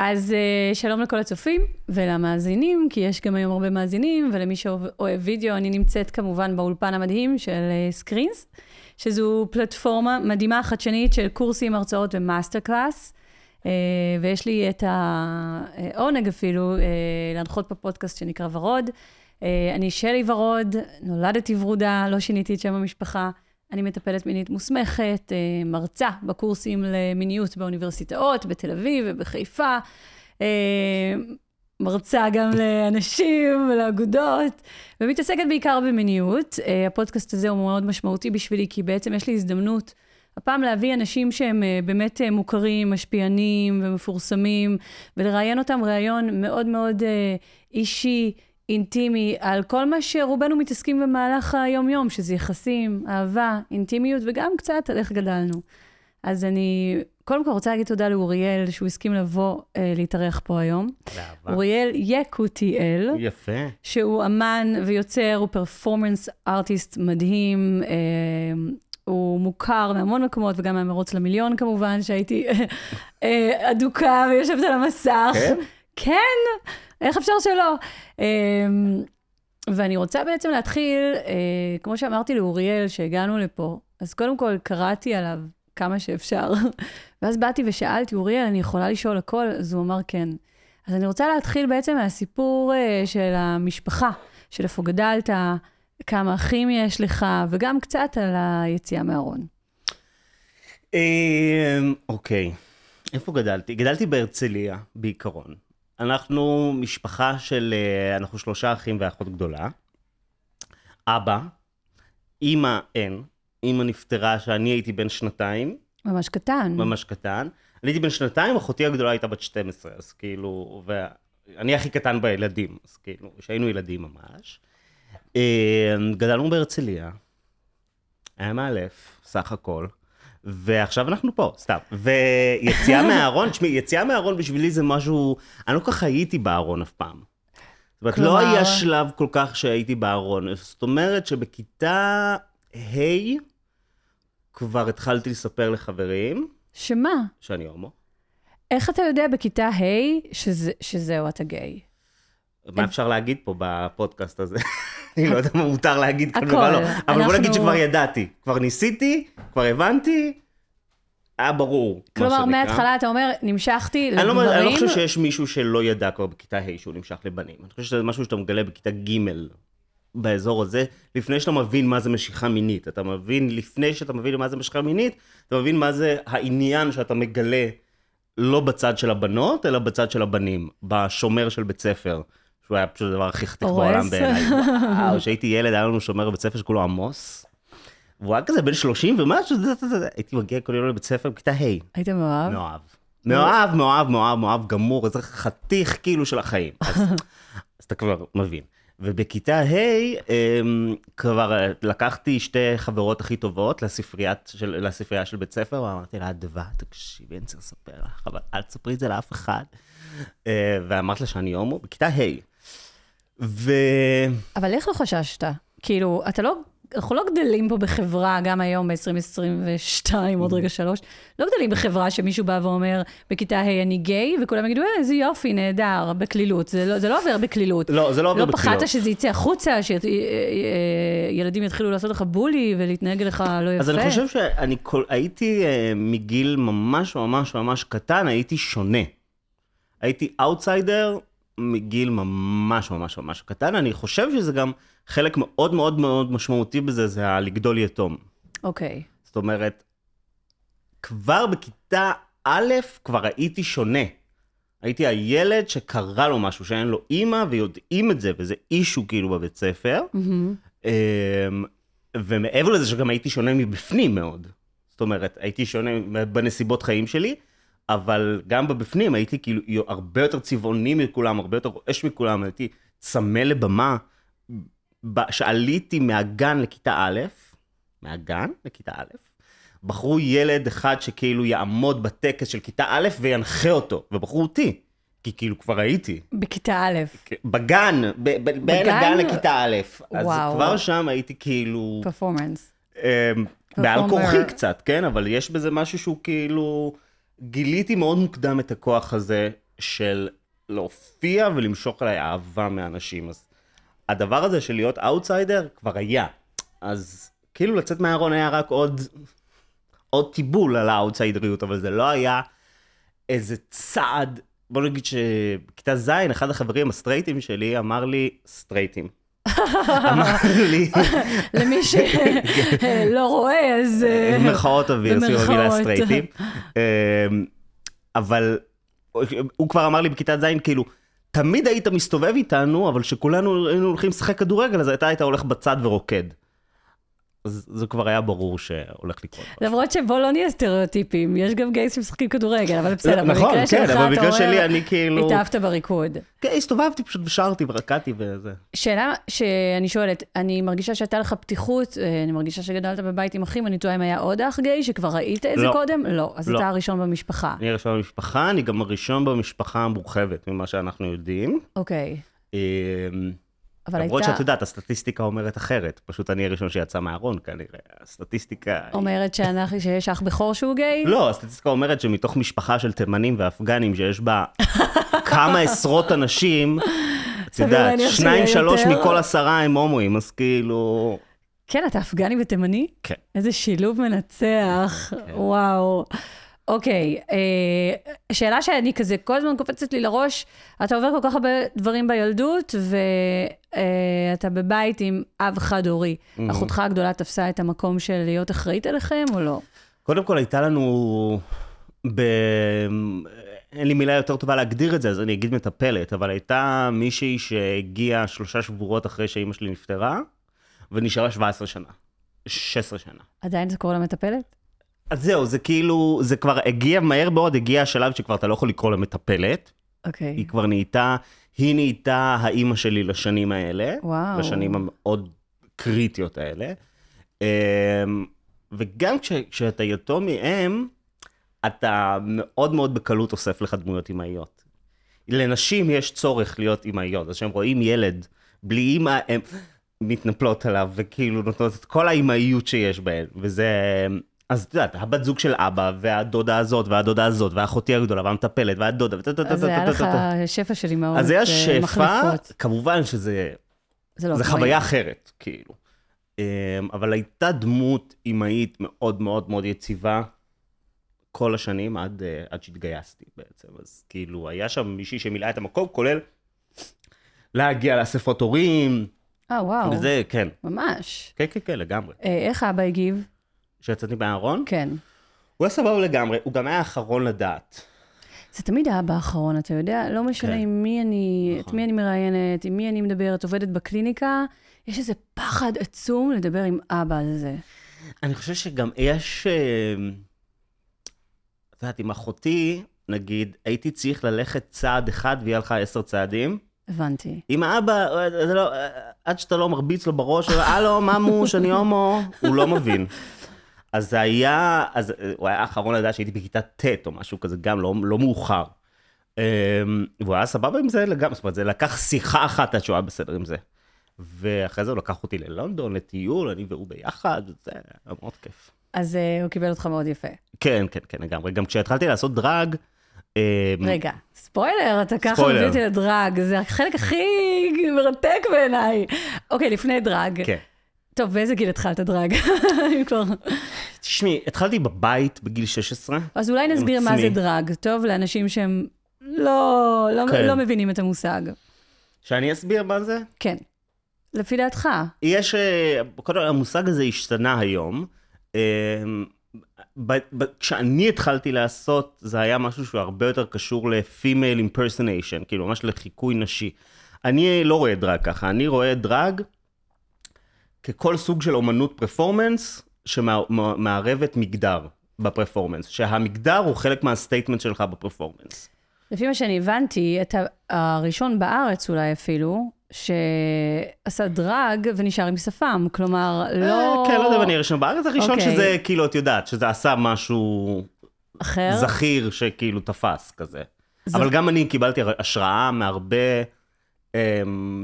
אז אה, שלום לכל הצופים ולמאזינים, כי יש גם היום הרבה מאזינים, ולמי שאוהב וידאו, אני נמצאת כמובן באולפן המדהים של סקרינס, אה, שזו פלטפורמה מדהימה, חדשנית של קורסים, הרצאות ומאסטר קלאס. אה, ויש לי את העונג אפילו להנחות בפודקאסט שנקרא ורוד. אני שלי ורוד, נולדתי ורודה, לא שיניתי את שם המשפחה. אני מטפלת מינית מוסמכת, אה, מרצה בקורסים למיניות באוניברסיטאות, בתל אביב ובחיפה. אה, מרצה גם לאנשים ולאגודות, ומתעסקת בעיקר במיניות. אה, הפודקאסט הזה הוא מאוד משמעותי בשבילי, כי בעצם יש לי הזדמנות הפעם להביא אנשים שהם באמת מוכרים, משפיענים ומפורסמים, ולראיין אותם ראיון מאוד מאוד אישי. אינטימי על כל מה שרובנו מתעסקים במהלך היום-יום, שזה יחסים, אהבה, אינטימיות, וגם קצת על איך גדלנו. אז אני קודם כל רוצה להגיד תודה לאוריאל, שהוא הסכים לבוא אה, להתארח פה היום. באהבה. אוריאל יקותיאל. יפה. שהוא אמן ויוצר, הוא פרפורמנס ארטיסט מדהים. אה, הוא מוכר מהמון מקומות, וגם מהמרוץ למיליון כמובן, שהייתי אה, אדוקה ויושבת על המסך. כן? כן. איך אפשר שלא? אמ, ואני רוצה בעצם להתחיל, אה, כמו שאמרתי לאוריאל, שהגענו לפה, אז קודם כל קראתי עליו כמה שאפשר, ואז באתי ושאלתי, אוריאל, אני יכולה לשאול הכל? אז הוא אמר כן. אז אני רוצה להתחיל בעצם מהסיפור אה, של המשפחה, של איפה גדלת, כמה אחים יש לך, וגם קצת על היציאה מהארון. אמ, אוקיי, איפה גדלתי? גדלתי בהרצליה, בעיקרון. אנחנו משפחה של, אה, אנחנו שלושה אחים ואחות גדולה. אבא, אימא אין, אימא נפטרה כשאני הייתי בן שנתיים. ממש קטן. ממש קטן. אני הייתי בן שנתיים, אחותי הגדולה הייתה בת 12, אז כאילו, ואני הכי קטן בילדים, אז כאילו, כשהיינו ילדים ממש. אה, גדלנו בהרצליה, היה מאלף, סך הכל. ועכשיו אנחנו פה, סתם. ויציאה מהארון, תשמעי, יציאה מהארון בשבילי זה משהו, אני לא כל כך הייתי בארון אף פעם. זאת אומרת, לא היה שלב כל כך שהייתי בארון. זאת אומרת שבכיתה ה' כבר התחלתי לספר לחברים. שמה? שאני הומו. איך אתה יודע בכיתה ה' שזה, שזהו, אתה גיי? מה אפשר להגיד פה בפודקאסט הזה? אני לא יודע מה מותר להגיד כאן ומה לא. אבל בוא נגיד שכבר ידעתי. כבר ניסיתי, כבר הבנתי, היה ברור. כלומר, מההתחלה אתה אומר, נמשכתי לא לגברים. אני לא חושב שיש מישהו שלא ידע כבר בכיתה ה' שהוא נמשך לבנים. אני חושב שזה משהו שאתה מגלה בכיתה ג' באזור הזה, לפני שאתה מבין מה זה משיכה מינית. אתה מבין, לפני שאתה מבין מה זה משיכה מינית, אתה מבין מה זה העניין שאתה מגלה לא בצד של הבנות, אלא בצד של הבנים, בשומר של בית ספר. שהוא היה פשוט הדבר הכי חתיך בעולם בעיניי. וואו, כשהייתי ילד, היה לנו שומר בבית ספר שקוראים לו עמוס. והוא היה כזה בן 30 ומשהו, הייתי מגיע כל יום לבית ספר בכיתה ה'. היית מאוהב? מאוהב. מאוהב, מאוהב, מאוהב, מאוהב גמור, איזה חתיך כאילו של החיים. אז אתה כבר מבין. ובכיתה ה' אמ, כבר לקחתי שתי חברות הכי טובות לספרייה של בית ספר, ואמרתי לה, אדווה, תקשיבי, אני צריך לספר לך, אבל אל תספרי את זה לאף אחד. אה, ואמרת לה שאני הומו, בכיתה ה'. ו... אבל איך לא חששת? כאילו, אתה לא, אנחנו לא גדלים פה בחברה, גם היום ב-2022, עוד רגע שלוש, לא גדלים בחברה שמישהו בא ואומר, בכיתה ה' אני גיי, וכולם יגידו, אה, איזה יופי, נהדר, בקלילות. זה לא, זה לא עובר בקלילות. לא, זה לא עובר לא בקלילות. לא פחדת שזה יצא החוצה, שילדים יתחילו לעשות לך bully ולהתנהג לך לא יפה? אז אני חושב שאני כל, הייתי אה, מגיל ממש ממש ממש קטן, הייתי שונה. הייתי אאוטסיידר מגיל ממש ממש ממש קטן. אני חושב שזה גם חלק מאוד מאוד מאוד משמעותי בזה, זה הלגדול יתום. אוקיי. Okay. זאת אומרת, כבר בכיתה א' כבר הייתי שונה. הייתי הילד שקרה לו משהו, שאין לו אימא, ויודעים את זה, וזה אישו כאילו בבית ספר. Mm-hmm. ומעבר לזה שגם הייתי שונה מבפנים מאוד. זאת אומרת, הייתי שונה בנסיבות חיים שלי, אבל גם בבפנים הייתי כאילו הרבה יותר צבעוני מכולם, הרבה יותר רועש מכולם, הייתי צמא לבמה. שעליתי מהגן לכיתה א', מהגן לכיתה א', בחרו ילד אחד שכאילו יעמוד בטקס של כיתה א' וינחה אותו, ובחרו אותי, כי כאילו כבר הייתי. בכיתה א'. בגן, בין הגן לכיתה א'. אז וואו. כבר שם הייתי כאילו... פרפורמנס. אמ, בעל כורחי קצת, כן? אבל יש בזה משהו שהוא כאילו... גיליתי מאוד מוקדם את הכוח הזה של להופיע ולמשוך אליי אהבה מאנשים. אז הדבר הזה של להיות אאוטסיידר כבר היה. אז כאילו לצאת מהארון היה רק עוד, עוד טיבול על האאוטסיידריות, אבל זה לא היה איזה צעד. בוא נגיד שבכיתה ז', אחד החברים הסטרייטים שלי אמר לי, סטרייטים. אמר לי, למי שלא רואה, אז... אה, במרכאות אוויר, סביב המילה. סטרייטים. אמ, אבל הוא כבר אמר לי בכיתה ז', כאילו, תמיד היית מסתובב איתנו, אבל כשכולנו היינו הולכים לשחק כדורגל, אז אתה היית הולך בצד ורוקד. אז זה כבר היה ברור שהולך לקרות. למרות שבוא לא נהיה סטריאוטיפים, יש גם גייס שמשחקים כדורגל, אבל בסדר, נכון, במקרה כן, שלך, אבל במקרה אתה שלי אומר, אני כאילו... התאהבת בריקוד. כן, הסתובבתי פשוט ושרתי ורקדתי וזה. שאלה שאני שואלת, אני מרגישה שהייתה לך פתיחות, אה, אני מרגישה שגדלת בבית עם אחים, אני תוהה אם היה עוד אח גיי, שכבר ראית את זה לא. קודם? לא. אז לא. אתה הראשון במשפחה. אני הראשון במשפחה, אני גם הראשון במשפחה המורחבת ממה שאנחנו יודעים. אוקיי. אבל למרות הייתה... שאת יודעת, הסטטיסטיקה אומרת אחרת. פשוט אני הראשון שיצא מהארון כנראה. הסטטיסטיקה... אומרת שאנחנו- שיש אח בכור שהוא גיי? לא, הסטטיסטיקה אומרת שמתוך משפחה של תימנים ואפגנים שיש בה כמה עשרות אנשים, את יודעת, שניים, שלוש. מכל עשרה הם הומואים, אז כאילו... כן, אתה אפגני ותימני? כן. איזה שילוב מנצח, וואו. אוקיי, אה, שאלה שאני כזה, כל הזמן קופצת לי לראש, אתה עובר כל כך הרבה דברים בילדות, ואתה בבית עם אב חד-הורי. אחותך הגדולה תפסה את המקום של להיות אחראית עליכם, או לא? קודם כל הייתה לנו, ב... אין לי מילה יותר טובה להגדיר את זה, אז אני אגיד מטפלת, אבל הייתה מישהי שהגיעה שלושה שבועות אחרי שאימא שלי נפטרה, ונשארה 17 שנה. 16 שנה. עדיין זה קורה למטפלת? אז זהו, זה כאילו, זה כבר הגיע מהר מאוד, הגיע השלב שכבר אתה לא יכול לקרוא לה מטפלת. אוקיי. היא כבר נהייתה, היא נהייתה האימא שלי לשנים האלה. וואו. לשנים המאוד קריטיות האלה. אמ, וגם כש, כשאתה יתום מאם, אתה מאוד מאוד בקלות אוסף לך דמויות אמהיות. לנשים יש צורך להיות אמהיות, אז כשהם רואים ילד בלי אימא, הן מתנפלות עליו, וכאילו נותנות את כל האמהיות שיש בהן, וזה... אז את יודעת, הבת זוג של אבא, והדודה הזאת, והדודה הזאת, והאחותי הגדולה, והמטפלת, והדודה, אז היה לך שפע של אימהות אז זה היה אה, שפע, מחליפות. כמובן שזה זה לא זה חוויה. אחרת, כאילו. אמ, אבל הייתה דמות אימהית מאוד מאוד מאוד יציבה כל השנים עד, אה, עד שהתגייסתי בעצם. אז כאילו, היה שם מישהי שמילאה את המקום, כולל להגיע לאספות הורים, אה, וואו. וזה, כן. ממש. כן, כן, כן, לגמרי. אה, איך אבא הגיב? כשיצאתי מהארון, כן. הוא היה סבבה לגמרי, הוא גם היה האחרון לדעת. זה תמיד האבא האחרון, אתה יודע? לא משנה כן. עם מי אני, את נכון. מי אני מראיינת, עם מי אני מדברת, עובדת בקליניקה, יש איזה פחד עצום לדבר עם אבא על זה. אני חושב שגם יש... אה, את יודעת, עם אחותי, נגיד, הייתי צריך ללכת צעד אחד והיא הלכה עשר צעדים. הבנתי. עם האבא, זה לא, עד שאתה לא מרביץ לו בראש, הלו, ממוש, אני הומו, הוא לא מבין. אז זה היה, אז הוא היה האחרון לדעת שהייתי בכיתה ט' או משהו כזה, גם לא, לא מאוחר. אמ, והוא היה סבבה עם זה לגמרי, זאת אומרת, זה לקח שיחה אחת עד שהוא היה בסדר עם זה. ואחרי זה הוא לקח אותי ללונדון, לטיול, אני והוא ביחד, זה היה מאוד כיף. אז uh, הוא קיבל אותך מאוד יפה. כן, כן, כן, לגמרי. גם כשהתחלתי לעשות דרג, אמ, רגע, ספוילר, אתה ככה. מביא אותי לדרג, זה החלק הכי מרתק בעיניי. אוקיי, לפני דרג. כן. טוב, באיזה גיל התחלת דרג? תשמעי, התחלתי בבית בגיל 16. אז אולי נסביר מה. זה דרג, טוב? לאנשים שהם לא, לא, כן. לא מבינים את המושג. שאני אסביר מה זה? כן. לפי דעתך. יש, אה, קודם כל המושג הזה השתנה היום. אה, כשאני התחלתי לעשות, זה היה משהו שהוא הרבה יותר קשור ל-female impersonation, כאילו ממש לחיקוי נשי. אני לא רואה דראג ככה, אני רואה דראג ככל סוג של אומנות פרפורמנס שמערבת מגדר בפרפורמנס, שהמגדר הוא חלק מה statement שלך בפרפורמנס. לפי מה שאני הבנתי, אתה הראשון בארץ אולי אפילו, שעשה drag ונשאר עם שפם. כלומר, לא... אה, כן, לא יודע אם אני הראשון בארץ, הראשון אוקיי. שזה, כאילו, את יודעת, שזה עשה משהו אחר. זכיר שכאילו תפס כזה. אבל גם אני קיבלתי השראה מהרבה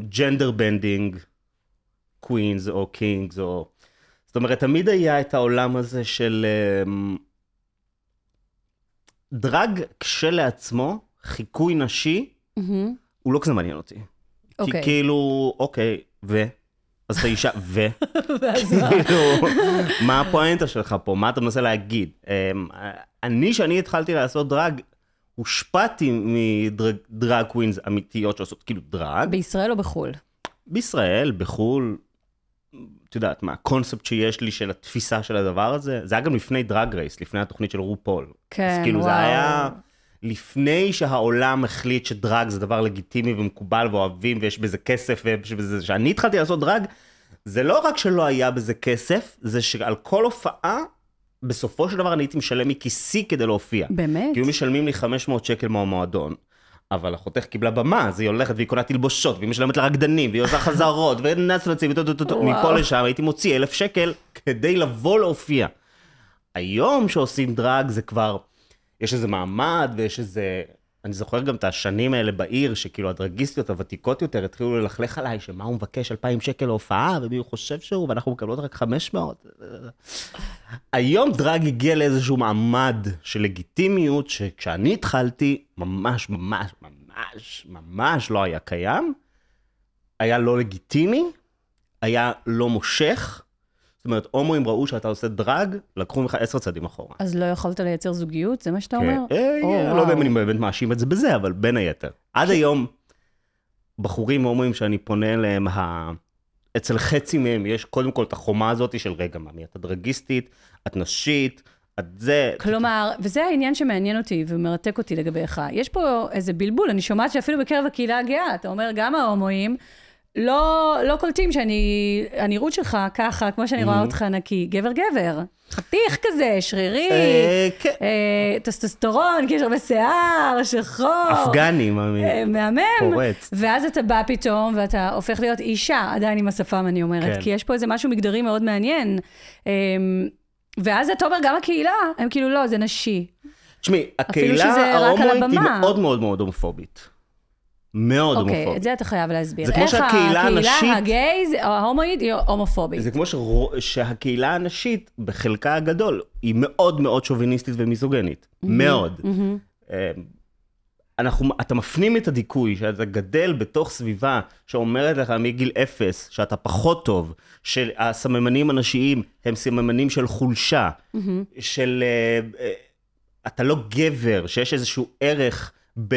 gender bending, queens או kings, או... זאת אומרת, תמיד היה את העולם הזה של... אמ, דרג כשלעצמו חיקוי נשי, מהמם. הוא לא כזה מעניין אותי. כי אוקיי. כאילו, אוקיי, ו? אז אתה אישה, ו? ואז מה? כאילו, מה הפואנטה שלך פה? מה אתה מנסה להגיד? אמ, אני, כשאני התחלתי לעשות דרג, הושפעתי מדרג קווינס אמיתיות שעושות כאילו דרג. בישראל או בחו"ל? בישראל, בחו"ל, את יודעת מה, הקונספט שיש לי של התפיסה של הדבר הזה, זה היה גם לפני דרג רייס, לפני התוכנית של רופול. כן, אז כאילו זה וואו. היה לפני שהעולם החליט שדרג זה דבר לגיטימי ומקובל ואוהבים ויש בזה כסף ויש בזה, כשאני התחלתי לעשות דרג, זה לא רק שלא היה בזה כסף, זה שעל כל הופעה, בסופו של דבר אני הייתי משלם מכיסי כדי להופיע. באמת? כי היו משלמים לי 500 שקל מהמועדון. אבל אחותך קיבלה במה, אז היא הולכת והיא קונה תלבושות, והיא משלמת לרקדנים, והיא עושה חזרות, ונצנצים. מפה לשם הייתי מוציא אלף שקל כדי לבוא להופיע. היום שעושים דרג זה כבר, יש איזה מעמד ויש איזה... אני זוכר גם את השנים האלה בעיר, שכאילו הדרגיסטיות הוותיקות יותר התחילו ללכלך עליי, שמה הוא מבקש 2,000 שקל להופעה, ומי הוא חושב שהוא, ואנחנו מקבלות רק 500. היום דרג הגיע לאיזשהו מעמד של לגיטימיות, שכשאני התחלתי, ממש, ממש, ממש, ממש לא היה קיים. היה לא לגיטימי, היה לא מושך. זאת אומרת, הומואים ראו שאתה עושה דרג, לקחו ממך עשר צעדים אחורה. אז לא יכולת לייצר זוגיות? זה מה שאתה אומר? כן. אה, או, אה, לא יודע אם. אני באמת מאשים את זה בזה, אבל בין היתר. עד היום, בחורים הומואים שאני פונה אליהם. אצל חצי מהם יש קודם כל את החומה הזאת של רגע, מה, את הדרגיסטית, את נשית, את זה. כלומר, וזה העניין שמעניין אותי ומרתק אותי לגביך. יש פה איזה בלבול, אני שומעת שאפילו בקרב הקהילה הגאה, אתה אומר, גם ההומואים לא, לא קולטים שאני, הנראות שלך ככה, כמו שאני רואה Mhm. אותך נקי, גבר-גבר. חתיך כזה, שרירי, אה, כן. אה, כי יש הרבה שיער, שחור. אפגני, מאמין. אה, מהמם. פורץ. ואז אתה בא פתאום, ואתה הופך להיות אישה, עדיין עם השפם, אני אומרת, כן. כי יש פה איזה משהו מגדרי מאוד מעניין. אמ, ואז אתה אומר, גם הקהילה, הם כאילו, לא, זה נשי. תשמעי, הקהילה ההומואית היא. מאוד מאוד מאוד הומופובית. מאוד אוקיי, הומופובית. את זה אתה חייב להסביר. זה כמו איך שהקהילה הנשית- הקהילה הגייז, ההומואית, היא הומופובית. זה כמו שרו- שהקהילה הנשית, בחלקה הגדול, היא מאוד מאוד שוביניסטית ומיזוגנית. מאוד. מהמם. אה, אנחנו, אתה מפנים את הדיכוי, שאתה גדל בתוך סביבה שאומרת לך מגיל אפס שאתה פחות טוב, שהסממנים הנשיים הם סממנים של חולשה, של אה, אה, אתה לא גבר, שיש איזשהו ערך ב...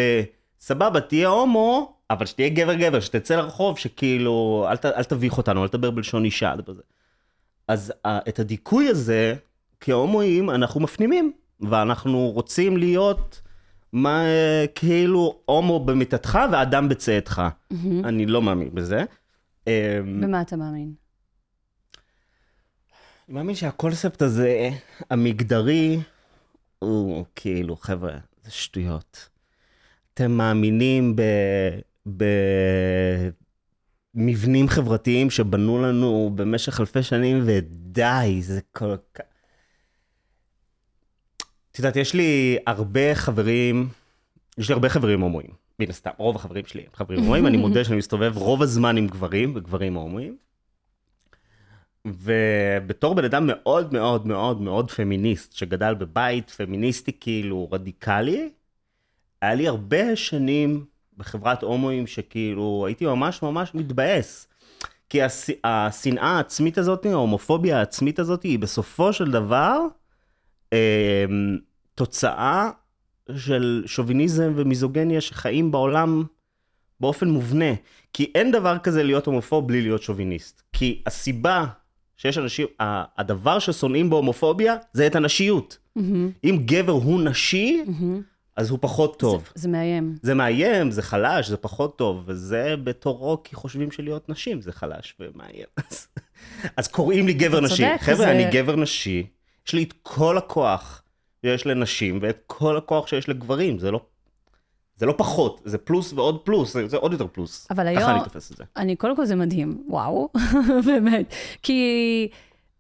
סבבה, תהיה הומו, אבל שתהיה גבר גבר, שתצא לרחוב, שכאילו, אל, ת, אל תביך אותנו, אל תדבר בלשון אישה. אז אה, את הדיכוי הזה, כהומואים, אנחנו מפנימים, ואנחנו רוצים להיות מה, כאילו הומו במיטתך ואדם בצאתך. אני לא מאמין בזה. אה, במה אתה מאמין? אני מאמין שהקונספט הזה, המגדרי, הוא כאילו, חבר'ה, זה שטויות. אתם מאמינים. במבנים חברתיים שבנו לנו במשך אלפי שנים, ודי, זה כל כך... את יודעת, יש לי הרבה חברים, יש לי הרבה חברים הומואים, מן הסתם, רוב החברים שלי הם חברים הומואים, אני מודה שאני מסתובב רוב הזמן עם גברים, וגברים הומואים. ובתור בן אדם מאוד מאוד מאוד מאוד פמיניסט, שגדל בבית פמיניסטי כאילו רדיקלי, היה לי הרבה שנים בחברת הומואים שכאילו הייתי ממש ממש מתבאס. כי הש... השנאה העצמית הזאת, ההומופוביה העצמית הזאת, היא בסופו של דבר אה, תוצאה של שוביניזם ומיזוגניה שחיים בעולם באופן מובנה. כי אין דבר כזה להיות הומופוב בלי להיות שוביניסט. כי הסיבה שיש אנשים, הדבר ששונאים בהומופוביה זה את הנשיות. מהמם, אם גבר הוא נשי, מהמם. אז הוא פחות טוב. זה- זה מאיים. זה מאיים, זה חלש, זה פחות טוב, וזה בתורו כי חושבים שלהיות נשים זה חלש ומאיים. אז, אז קוראים לי גבר נשי. חבר'ה, זה- אני גבר נשי, יש לי את כל הכוח שיש לנשים, ואת כל הכוח שיש לגברים, זה לא... זה לא פחות, זה פלוס ועוד פלוס, זה, זה עוד יותר פלוס. אבל ככה היום- אני תופס את זה. אני, קודם כל זה מדהים, וואו, באמת. כי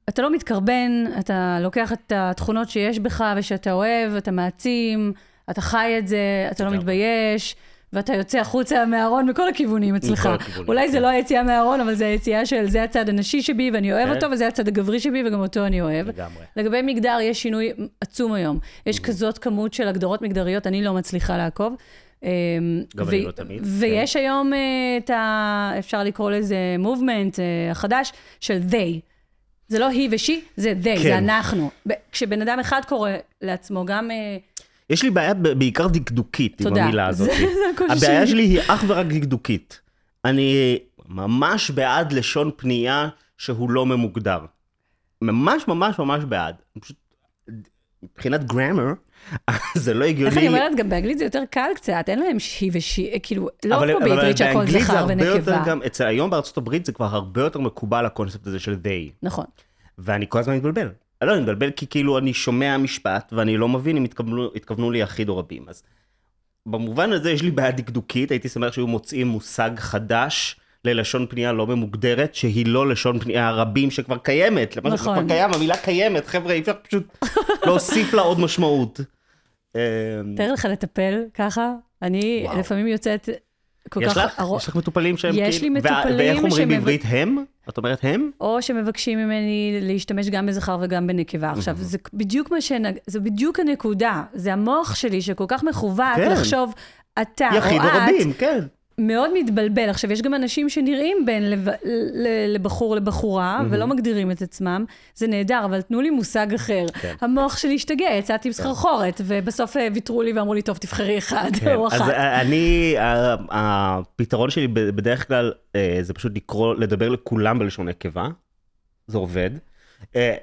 אתה לא מתקרבן, אתה לוקח את התכונות שיש בך ושאתה אוהב, אתה מעצים, אתה חי את זה, אתה לא. מתבייש, ואתה יוצא החוצה מהארון מכל הכיוונים אצלך. הכיוונים, אולי זה כן. לא היציאה מהארון, אבל זה היציאה של זה הצד הנשי שבי ואני אוהב כן. אותו, וזה הצד הגברי שבי וגם אותו אני אוהב. לגמרי. לגבי מגדר, יש שינוי עצום היום. יש כזאת כמות של הגדרות מגדריות, אני לא מצליחה לעקוב. אמ, גם אני לא תמיד, ויש היום אה, את ה... אפשר לקרוא לזה מובמנט החדש של they. זה לא היא ושי, זה they, כן. זה אנחנו. כשבן אדם אחד קורא לעצמו גם... יש לי בעיה בעיקר דקדוקית עם. המילה הזאת. הבעיה שלי. היא אך ורק דקדוקית. אני ממש בעד לשון פנייה שהוא לא ממוגדר. ממש ממש ממש בעד. פשוט, מבחינת גרמר, זה לא הגיוני. איך אני אומרת, גם באנגלית זה יותר קל קצת, אין להם שהיא ושי, כאילו, לא אבל- כמו אבל בעברית שהכל באנגלית זה זכר הרבה יותר ונקבה. גם, אצל היום בארצות הברית זה כבר הרבה יותר מקובל הקונספט הזה של they. נכון. ואני כל הזמן מתבלבל. לא, אני מתבלבל כי כאילו אני שומע משפט ואני לא מבין אם התכוונו, התכוונו לי יחיד או רבים. אז במובן הזה יש לי בעיה דקדוקית, הייתי שמח שהיו מוצאים מושג חדש ללשון פנייה לא ממוגדרת, שהיא לא לשון פנייה רבים שכבר קיימת. למה נכון. שכבר קיים, המילה קיימת, חבר'ה, אי אפשר פשוט להוסיף לה עוד משמעות. תאר לך לטפל ככה, אני וואו. לפעמים יוצאת כל יש כך... לך? ארוך- יש לך מטופלים שהם יש כאילו- לי מטופלים ואיך אומרים שמב- בעברית הם? את אומרת הם? או שמבקשים ממני להשתמש גם בזכר וגם בנקבה. עכשיו, זה בדיוק מה שנג... זה בדיוק הנקודה. זה המוח שלי שכל כך מכוות כן. לחשוב, אתה או יחיד או את, רבים, כן. מאוד מתבלבל. עכשיו, יש גם אנשים שנראים בין לב... לבחור לבחורה, ולא מגדירים את עצמם. זה נהדר, אבל תנו לי מושג אחר. כן. המוח שלי השתגע, יצאתי עם סחרחורת, ובסוף אה, ויתרו לי ואמרו לי, טוב, תבחרי אחד כן, או אז אחת. אני, ה- הפתרון שלי בדרך כלל אה, זה פשוט לקרוא, לדבר לכולם בלשון נקבה. זה עובד. אה,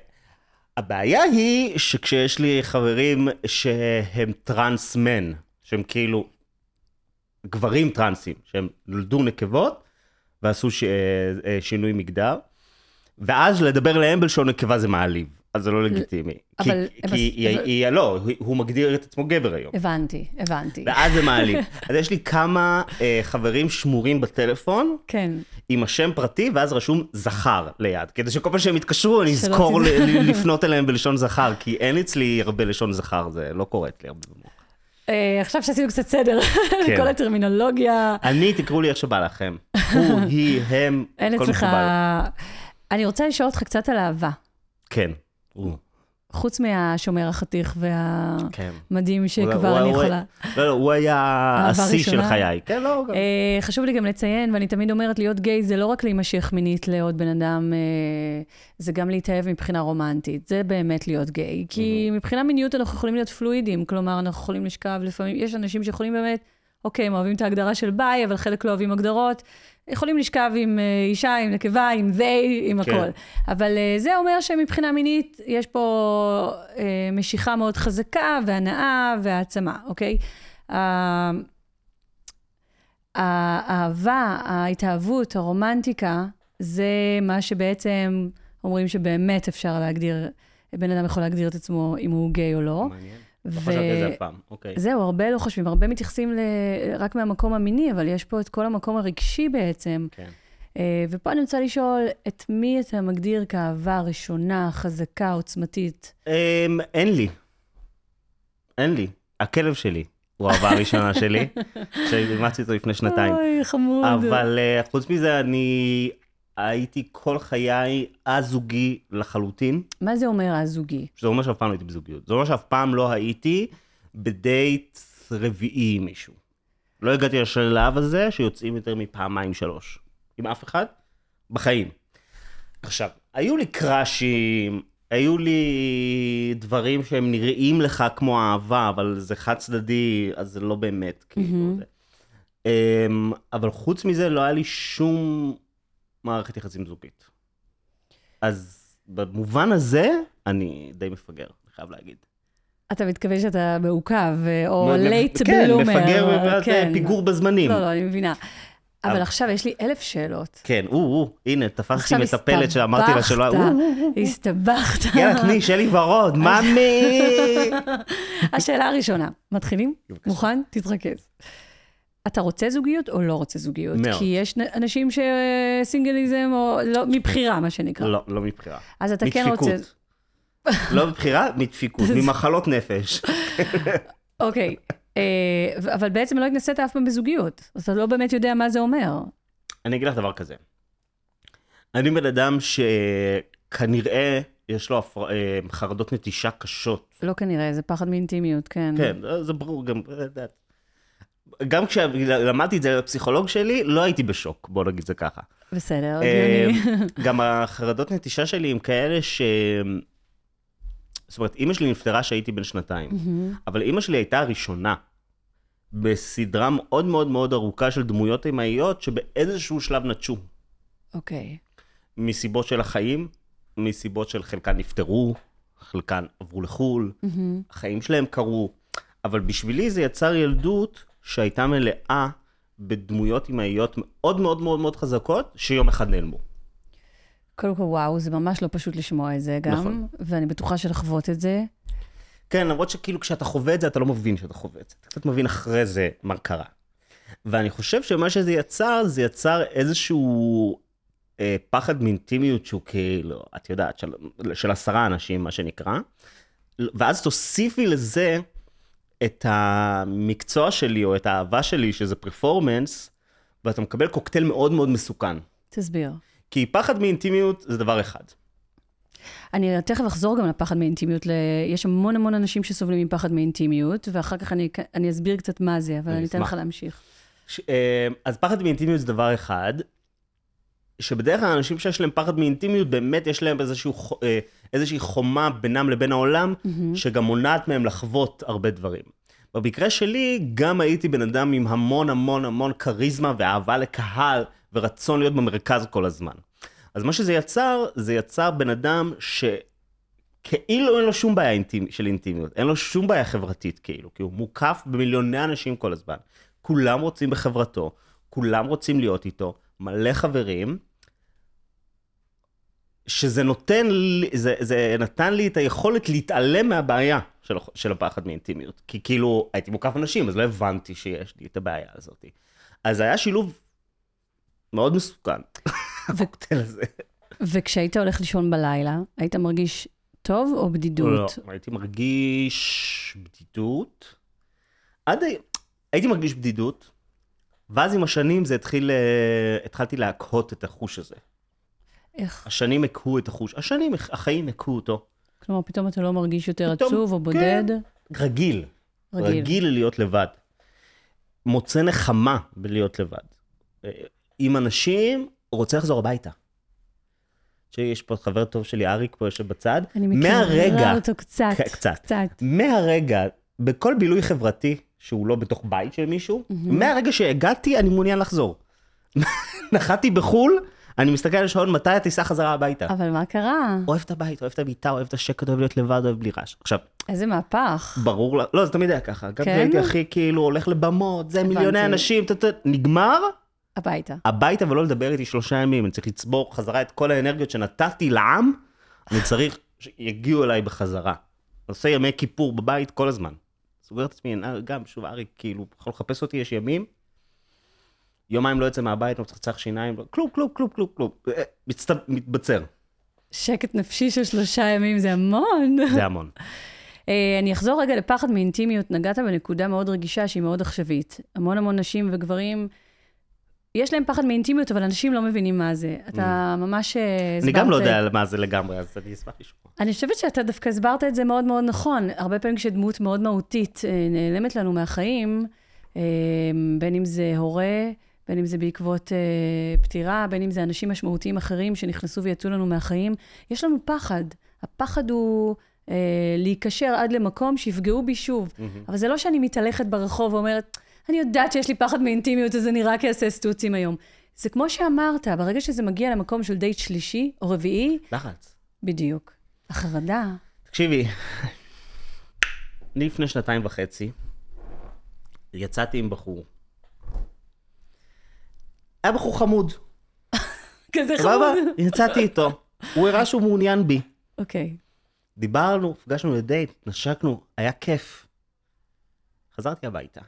הבעיה היא שכשיש לי חברים שהם טרנס-מן, שהם כאילו גברים טרנסים, שהם נולדו נקבות ועשו ש... אה, שינוי מגדר, ואז לדבר להם בלשון נקבה זה מעליב, אז זה לא לגיטימי. כי, אבל- כי אבל- היא, אבל- היא, לא, הוא- מגדיר את עצמו גבר היום. הבנתי, הבנתי. ואז זה מעליב. אז יש לי כמה אה, חברים שמורים בטלפון כן. עם השם פרטי, ואז רשום זכר ליד, כדי שכל פעם שהם יתקשרו אני אזכור לפנות אליהם בלשון זכר, כי אין אצלי הרבה לשון זכר, זה לא קורית לי הרבה. אה, עכשיו שעשינו קצת סדר כן. לכל הטרמינולוגיה, אני, תקראו לי איך שבא לכם. הוא, היא, הם, אין הכל אצלך... מקובל. אני רוצה לשאול אותך קצת על אהבה. כן. חוץ מהשומר החתיך והמדהים כן. שכבר אני יכולה. לא, לא, הוא היה השיא של? חיי. כן, לא, גם- אה, חשוב לי גם לציין, ואני תמיד אומרת, להיות גיי זה לא רק להימשך מינית לעוד בן אדם, אה, זה גם להתאהב מבחינה רומנטית. זה באמת להיות גיי. כי מבחינה מיניות אנחנו יכולים להיות פלואידים, כלומר, אנחנו יכולים לשכב לפעמים, יש אנשים שיכולים באמת, אוקיי, הם אוהבים את ההגדרה של ביי, אבל חלק לא אוהבים הגדרות. יכולים לשכב עם אה, אישה, עם נקבה, עם they, עם כן. הכל. אבל אה, זה אומר שמבחינה מינית יש פה אה, משיכה מאוד חזקה, והנאה והעצמה, אוקיי? אה, האהבה, ההתאהבות, הרומנטיקה, זה מה שבעצם אומרים שבאמת אפשר להגדיר, בן אדם יכול להגדיר את עצמו אם הוא גיי או לא. מעניין. לא חשבתי על זה אף פעם, אוקיי. זהו, הרבה לא חושבים, הרבה מתייחסים ל... רק מהמקום המיני, אבל יש פה את כל המקום הרגשי בעצם. כן. אה, ופה אני רוצה לשאול, את מי אתה מגדיר כאהבה ראשונה, חזקה, עוצמתית? אמ, אין לי. אין לי. הכלב שלי הוא האהבה הראשונה שלי, שאימצתי אותו לפני שנתיים. אוי, חמוד. אבל אה, חוץ מזה, אני הייתי כל חיי א-זוגי לחלוטין, מה זה אומר הזוגי? שזה אומר שאף פעם לא הייתי בזוגיות. זה אומר שאף פעם לא הייתי בדייט רביעי עם מישהו. לא הגעתי לשלב הזה שיוצאים יותר מפעמיים שלוש. עם אף אחד? בחיים. עכשיו, היו לי קראשים, היו לי דברים שהם נראים לך כמו אהבה, אבל זה חד צדדי, אז זה לא באמת, כאילו. זה. אמ, אבל חוץ מזה, לא היה לי שום מערכת יחסים זוגית. אז במובן הזה, אני די מפגר, אני חייב להגיד. אתה מתכוון שאתה מעוכב, אה, או late כן, bloomer. מפגר ואז כן. פיגור בזמנים. לא, לא, אני מבינה. אבל עכשיו יש לי אלף שאלות. כן, או, או, הנה, תפסתי עכשיו מטפלת שאמרתי לה שלא... או. הסתבכת. יאללה, תני, שלי ורוד, מאמי! השאלה הראשונה, מתחילים? מוכן? תתרכז. אתה רוצה זוגיות או לא רוצה זוגיות? מאוד. כי יש אנשים שסינגלים, או לא, מבחירה, מה שנקרא. לא, לא מבחירה. אז אתה כן רוצה... מדפיקות. לא מבחירה, מדפיקות, ממחלות נפש. אוקיי, אה, אבל בעצם לא התנסית אף פעם בזוגיות. אז אתה לא באמת יודע מה זה אומר. אני אגיד לך דבר כזה. אני בן אדם שכנראה יש לו הפר- אה, חרדות נטישה קשות. לא כנראה, זה פחד מאינטימיות, כן. כן, זה ברור גם, את יודעת. גם כשלמדתי את זה לפסיכולוג שלי, לא הייתי בשוק, בוא נגיד זה ככה. בסדר, אה, הגיוני. גם החרדות נטישה שלי הם כאלה ש... זאת אומרת, אימא שלי נפטרה כשהייתי בן שנתיים, אבל אימא שלי הייתה הראשונה בסדרה מאוד מאוד מאוד ארוכה של דמויות אמהיות שבאיזשהו שלב נטשו. אוקיי. מסיבות של החיים, מסיבות של חלקן נפטרו, חלקן עברו לחו"ל, החיים שלהם קרו, אבל בשבילי זה יצר ילדות שהייתה מלאה בדמויות אמהיות מאוד מאוד מאוד מאוד חזקות, שיום אחד נעלמו. קודם כל, וואו, זה ממש לא פשוט לשמוע את זה גם, נכון. ואני בטוחה שלחוות את זה. כן, למרות שכאילו כשאתה חווה את זה, אתה לא מבין שאתה חווה את זה. אתה קצת מבין אחרי זה מה קרה. ואני חושב שמה שזה יצר, זה יצר איזשהו אה, פחד מאינטימיות שהוא כאילו, את יודעת, של, של עשרה אנשים, מה שנקרא. ואז תוסיפי לזה את המקצוע שלי, או את האהבה שלי, שזה פרפורמנס, ואתה מקבל קוקטייל מאוד מאוד מסוכן. תסביר. כי פחד מאינטימיות זה דבר אחד. אני תכף אחזור גם לפחד מאינטימיות. ל... יש המון המון אנשים שסובלים מפחד מאינטימיות, ואחר כך אני, אני אסביר קצת מה זה, אבל אני אתן. לך להמשיך. ש, אה, אז פחד מאינטימיות זה דבר אחד, שבדרך כלל אנשים שיש להם פחד מאינטימיות, באמת יש להם איזשהו, אה, איזושהי חומה בינם לבין העולם, שגם מונעת מהם לחוות הרבה דברים. במקרה שלי, גם הייתי בן אדם עם המון המון המון כריזמה ואהבה לקהל, ורצון להיות במרכז כל הזמן. אז מה שזה יצר, זה יצר בן אדם שכאילו אין לו שום בעיה אינטימ... של אינטימיות, אין לו שום בעיה חברתית כאילו, כי הוא מוקף במיליוני אנשים כל הזמן. כולם רוצים בחברתו, כולם רוצים להיות איתו, מלא חברים, שזה נותן לי, זה, זה נתן לי את היכולת להתעלם מהבעיה של, של הפחד מאינטימיות. כי כאילו, הייתי מוקף אנשים, אז לא הבנתי שיש לי את הבעיה הזאת. אז היה שילוב מאוד מסוכן, הקוקטייל הזה. וכשהיית הולך לישון בלילה, היית מרגיש טוב או בדידות? לא, הייתי מרגיש בדידות. עד הי... הייתי מרגיש בדידות, ואז עם השנים זה התחיל, אה, התחלתי להקהות את החוש הזה. איך? השנים הכו את החוש, השנים, החיים הכו אותו. כלומר, פתאום אתה לא מרגיש יותר פתאום, עצוב או בודד? כן. רגיל. רגיל. רגיל להיות לבד. מוצא נחמה בלהיות לבד. אה, עם אנשים, רוצה לחזור הביתה. שיש פה חבר טוב שלי, אריק, פה יושב בצד. אני מכירה מהרגע, אותו קצת. כן, קצת. קצת. מהרגע, בכל בילוי חברתי שהוא לא בתוך בית של מישהו, מהרגע שהגעתי, אני מעוניין לחזור. נחתי בחו"ל, אני מסתכל על השעון, מתי הטיסה חזרה הביתה? אבל מה קרה? אוהב את הבית, אוהב את המיטה, אוהב את השקט, אוהב להיות לבד, אוהב בלי רעש. עכשיו, איזה מהפך. ברור, לא, זה תמיד היה ככה. גם כן? כשהייתי הכי כאילו הולך לבמות, זה מיליוני הבנתי. אנשים, טה, טה, נגמר, הביתה. הביתה ולא לדבר איתי שלושה ימים. אני צריך לצבור חזרה את כל האנרגיות שנתתי לעם, אני צריך שיגיעו אליי בחזרה. עושה ימי כיפור בבית כל הזמן. סוגר את עצמי, גם, שוב, אריק, כאילו, יכול לחפש אותי, יש ימים. יומיים לא יוצא מהבית, לא מצחצח שיניים, לא- כלום, כלום, כלום, כלום, כלום. אה, מתבצר, שקט נפשי של שלושה ימים זה המון. זה המון. אה, אני אחזור רגע לפחד מאינטימיות. נגעת בנקודה מאוד רגישה שהיא מאוד עכשווית. המון המון נשים וגברים, יש להם פחד מאינטימיות, אבל אנשים לא מבינים מה זה. אתה ממש אה, הסברת... אני גם לא יודע מה זה לגמרי, אז אני אשמח לשמוע. אני חושבת שאתה דווקא הסברת את זה מאוד מאוד נכון. הרבה פעמים כשדמות מאוד מהותית אה, נעלמת לנו מהחיים, אה, בין אם זה הורה, בין אם זה בעקבות אה, פטירה, בין אם זה אנשים משמעותיים אחרים שנכנסו ויצאו לנו מהחיים, יש לנו פחד. הפחד הוא אה, להיקשר עד למקום שיפגעו בי שוב. אבל זה לא שאני מתהלכת ברחוב ואומרת, אני יודעת שיש לי פחד מאינטימיות, אז אני רק אעשה סטוצים היום. זה כמו שאמרת, ברגע שזה מגיע למקום של דייט שלישי או רביעי, לחץ. בדיוק. החרדה. תקשיבי, אני לפני שנתיים וחצי, יצאתי עם בחור. היה בחור חמוד, כזה? חמוד. יצאתי איתו. הוא הראה שהוא מעוניין בי. אוקיי. דיברנו, נפגשנו לדייט, נשקנו, היה כיף. חזרתי הביתה.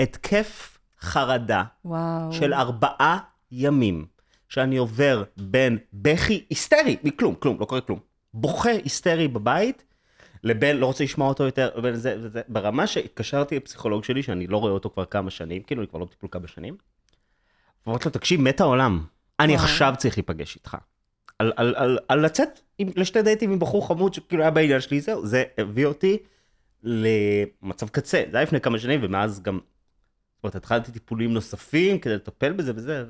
התקף חרדה וואו. של ארבעה ימים, שאני עובר בין בכי היסטרי, מכלום, כלום, לא קורה כלום. בוכה היסטרי בבית, לבין לא רוצה לשמוע אותו יותר, ובין זה וזה, ברמה שהתקשרתי לפסיכולוג שלי, שאני לא רואה אותו כבר כמה שנים, כאילו אני כבר לא בטיפול כמה שנים, ואמרתי לו, תקשיב, מת העולם, אני וואו. עכשיו צריך להיפגש איתך. על, על, על, על לצאת עם, לשתי דייטים עם בחור חמוד שכאילו היה בעניין שלי, זהו, זה הביא אותי למצב קצה. זה היה לפני כמה שנים, ומאז גם, אומרת, התחלתי טיפולים נוספים כדי לטפל בזה וזה,